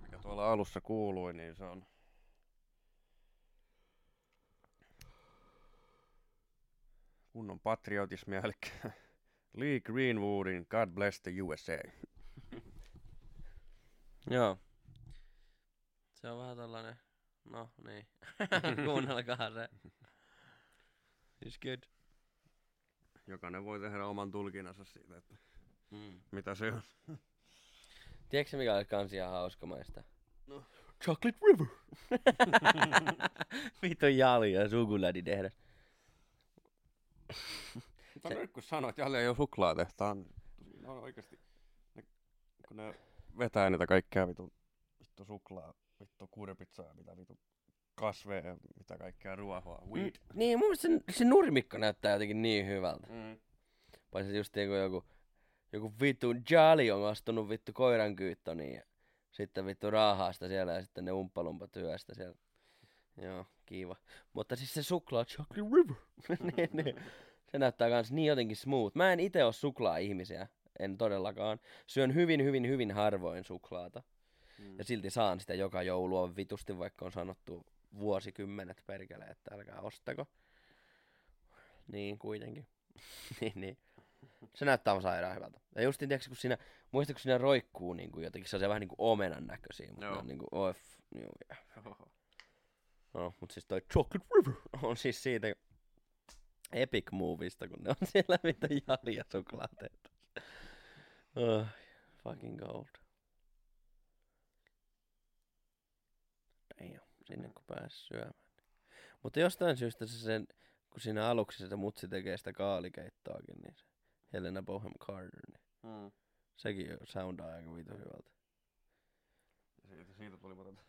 mikä tuolla alussa kuului, niin se on kunnon patriotismia, eli Lee Greenwoodin God Bless the USA. Joo. Se on vähän tällainen, no niin, kuunnelkaa se. It's good. Jokainen voi tehdä oman tulkinnansa siitä, että Mm. mitä se on. Tiedätkö mikä olisi kans ihan hauska maista? No. Chocolate River. Vittu jali ja sukuladi tehdä. Mutta nyt kun sanoit jälleen jo suklaatehtaan, niin on oikeasti, ne, kun ne vetää niitä kaikkea vittu, vittu suklaa, vittu kurpitsaa, mitä vittu kasveja ja mitä kaikkea ruohoa, weed. Mm, niin, mun mielestä se, se nurmikko näyttää jotenkin niin hyvältä. Mm. Paitsi just joku, joku, joku vittu Jali on astunut vittu koiran kyyttoniin ja sitten vittu raahaa sitä siellä ja sitten ne umppalumpa työstä siellä. Joo, kiva. Mutta siis se suklaa Chocolate River. niin, niin. Se näyttää kans niin jotenkin smooth. Mä en itse oo suklaa-ihmisiä. En todellakaan. Syön hyvin, hyvin, hyvin harvoin suklaata. Mm. Ja silti saan sitä joka joulua vitusti, vaikka on sanottu vuosikymmenet perkele, että älkää ostako. Niin, kuitenkin. niin, niin. Se näyttää sairaan hyvältä. Ja just tiedätkö, kun siinä, muistatko kun siinä roikkuu niin kuin jotenkin, se on vähän niin kuin omenan näköisiä, mutta Joo. on niin kuin, oh, f, juu, ja. No, mutta siis toi Chocolate River on siis siitä Epic Movista, kun ne on siellä mitä jalia suklaateita. Oh, fucking gold. Sinne kun pääsi syömään. Mutta jostain syystä se sen, kun siinä aluksi se mutsi tekee sitä kaalikeittoakin, niin se Helena Bohem Carter, niin Mm. sekin soundaa aika vitu hyvältä. Ja siitä, siitä tuli muuten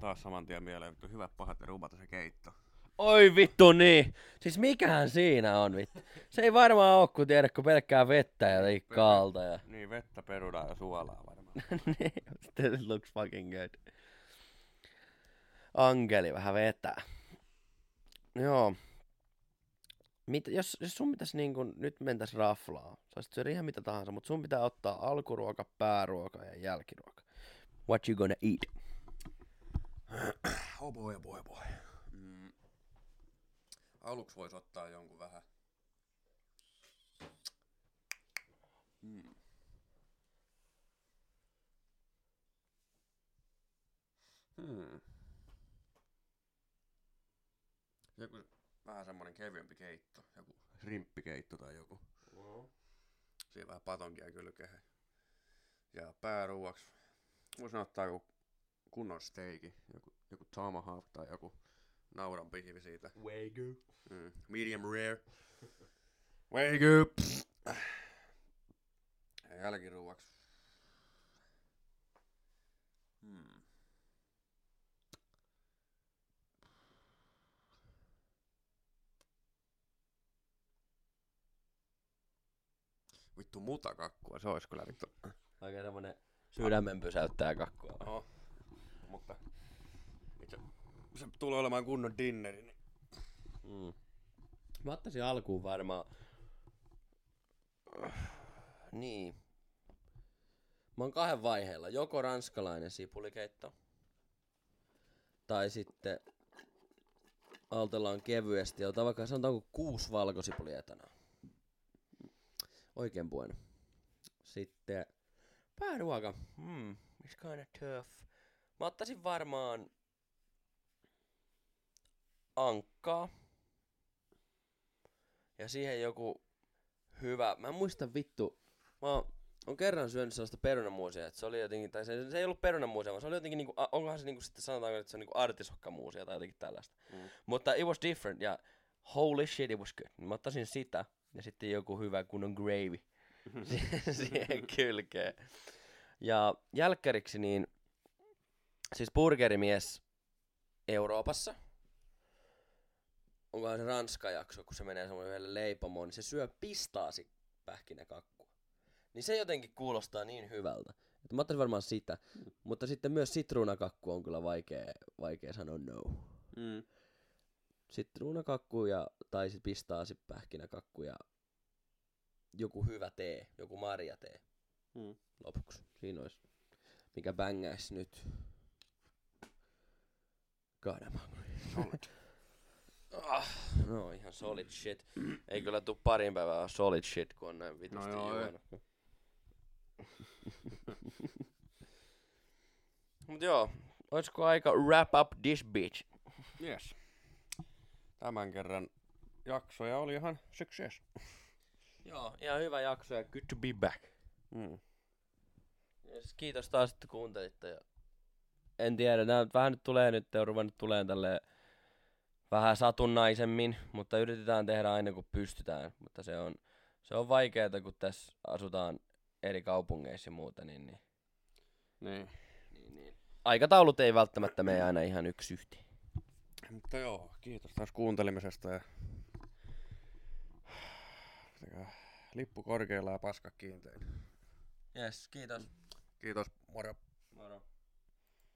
taas saman tien mieleen, vittu hyvät pahat ja rumat ja se keitto. Oi vittu niin! Siis mikähän siinä on vittu? Se ei varmaan oo, kun tiedä, kun pelkkää vettä ja kaalta ja... Niin, vettä, perunaa ja suolaa varmaan. niin, still it looks fucking good. Angeli vähän vetää. Joo. Mit, jos, jos sun pitäisi niin kun, nyt mentäis raflaa, saisit syödä ihan mitä tahansa, mutta sun pitää ottaa alkuruoka, pääruoka ja jälkiruoka. What you gonna eat? Oh boy, oh boy, oh boy. Mm. Aluksi voisi ottaa jonkun vähän. Mm. Hmm. Joku vähän semmonen kevyempi keitto, joku rimppikeitto tai joku. Siihen vähän patonkia kylkeen. Ja pääruuaksi voisin ottaa joku kunnon steiki, joku, joku tomahawk tai joku nauran pihvi siitä. Wagyu. Mm. Medium rare. Wagyu. Ja jälkiruuaksi. Hmm. Vittu mutakakkua, se olisi kyllä vittu. Aika semmonen sydämen pysäyttää kakkua. No, mutta itse, se tulee olemaan kunnon dinneri. Niin. Mm. Mä ottaisin alkuun varmaan Niin. Mä oon kahden vaiheella. Joko ranskalainen sipulikeitto. Tai sitten aloitellaan kevyesti otetaan vaikka sanotaanko kuusi valkosipulia etänä. Oikein bueno. Sitten pääruoka. Hmm, it's kinda tough. Mä ottaisin varmaan ankkaa. Ja siihen joku hyvä. Mä en muista vittu. Mä oon, oon kerran syönyt sellaista perunamuusia, että se oli jotenkin, tai se, se ei ollut perunamuusia, vaan se oli jotenkin niinku, onkohan se niinku sitten sanotaanko, että se on niinku artisokkamuusia tai jotenkin tällaista. Mm. Mutta it was different ja holy shit it was good. Mä ottaisin sitä ja sitten joku hyvä kunnon gravy siihen- siihen kylkeen. Ja jälkkäriksi niin, siis burgerimies Euroopassa, onkohan se Ranska jakso, kun se menee semmoinen yhdelle leipomoon, niin se syö pistaasi pähkinäkakkua. Niin se jotenkin kuulostaa niin hyvältä. Että mä ottaisin varmaan sitä. Mutta sitten myös sitruunakakku on kyllä vaikea, vaikea sanoa no. Mm. Sitruunakakku ja, tai sit pistaasi pähkinäkakku ja joku hyvä tee, joku marjatee Mm. lopuksi. Siinä olisi, mikä bängäisi nyt. Hungry. Solid. Ah, no ihan solid shit. Ei kyllä tuu parin päivää solid shit, kun on näin vitusti No joo, juonut. Mut joo, olisiko aika wrap up this bitch? Yes. Tämän kerran jaksoja oli ihan success. Joo, ihan hyvä jakso ja good to be back. Mm. Yes, kiitos taas, että kuuntelitte. Ja en tiedä, nyt vähän nyt tulee nyt, on ruvennut tulee tälle vähän satunnaisemmin, mutta yritetään tehdä aina kun pystytään. Mutta se on, se on vaikeaa, kun tässä asutaan eri kaupungeissa ja muuta, niin, niin, Niin. niin, niin. aikataulut ei välttämättä mene aina ihan yksi yhteen. Mutta joo, kiitos taas kuuntelemisesta ja Pitäkää lippu korkealla ja paska kiintein. Yes, kiitos. Kiitos, moro.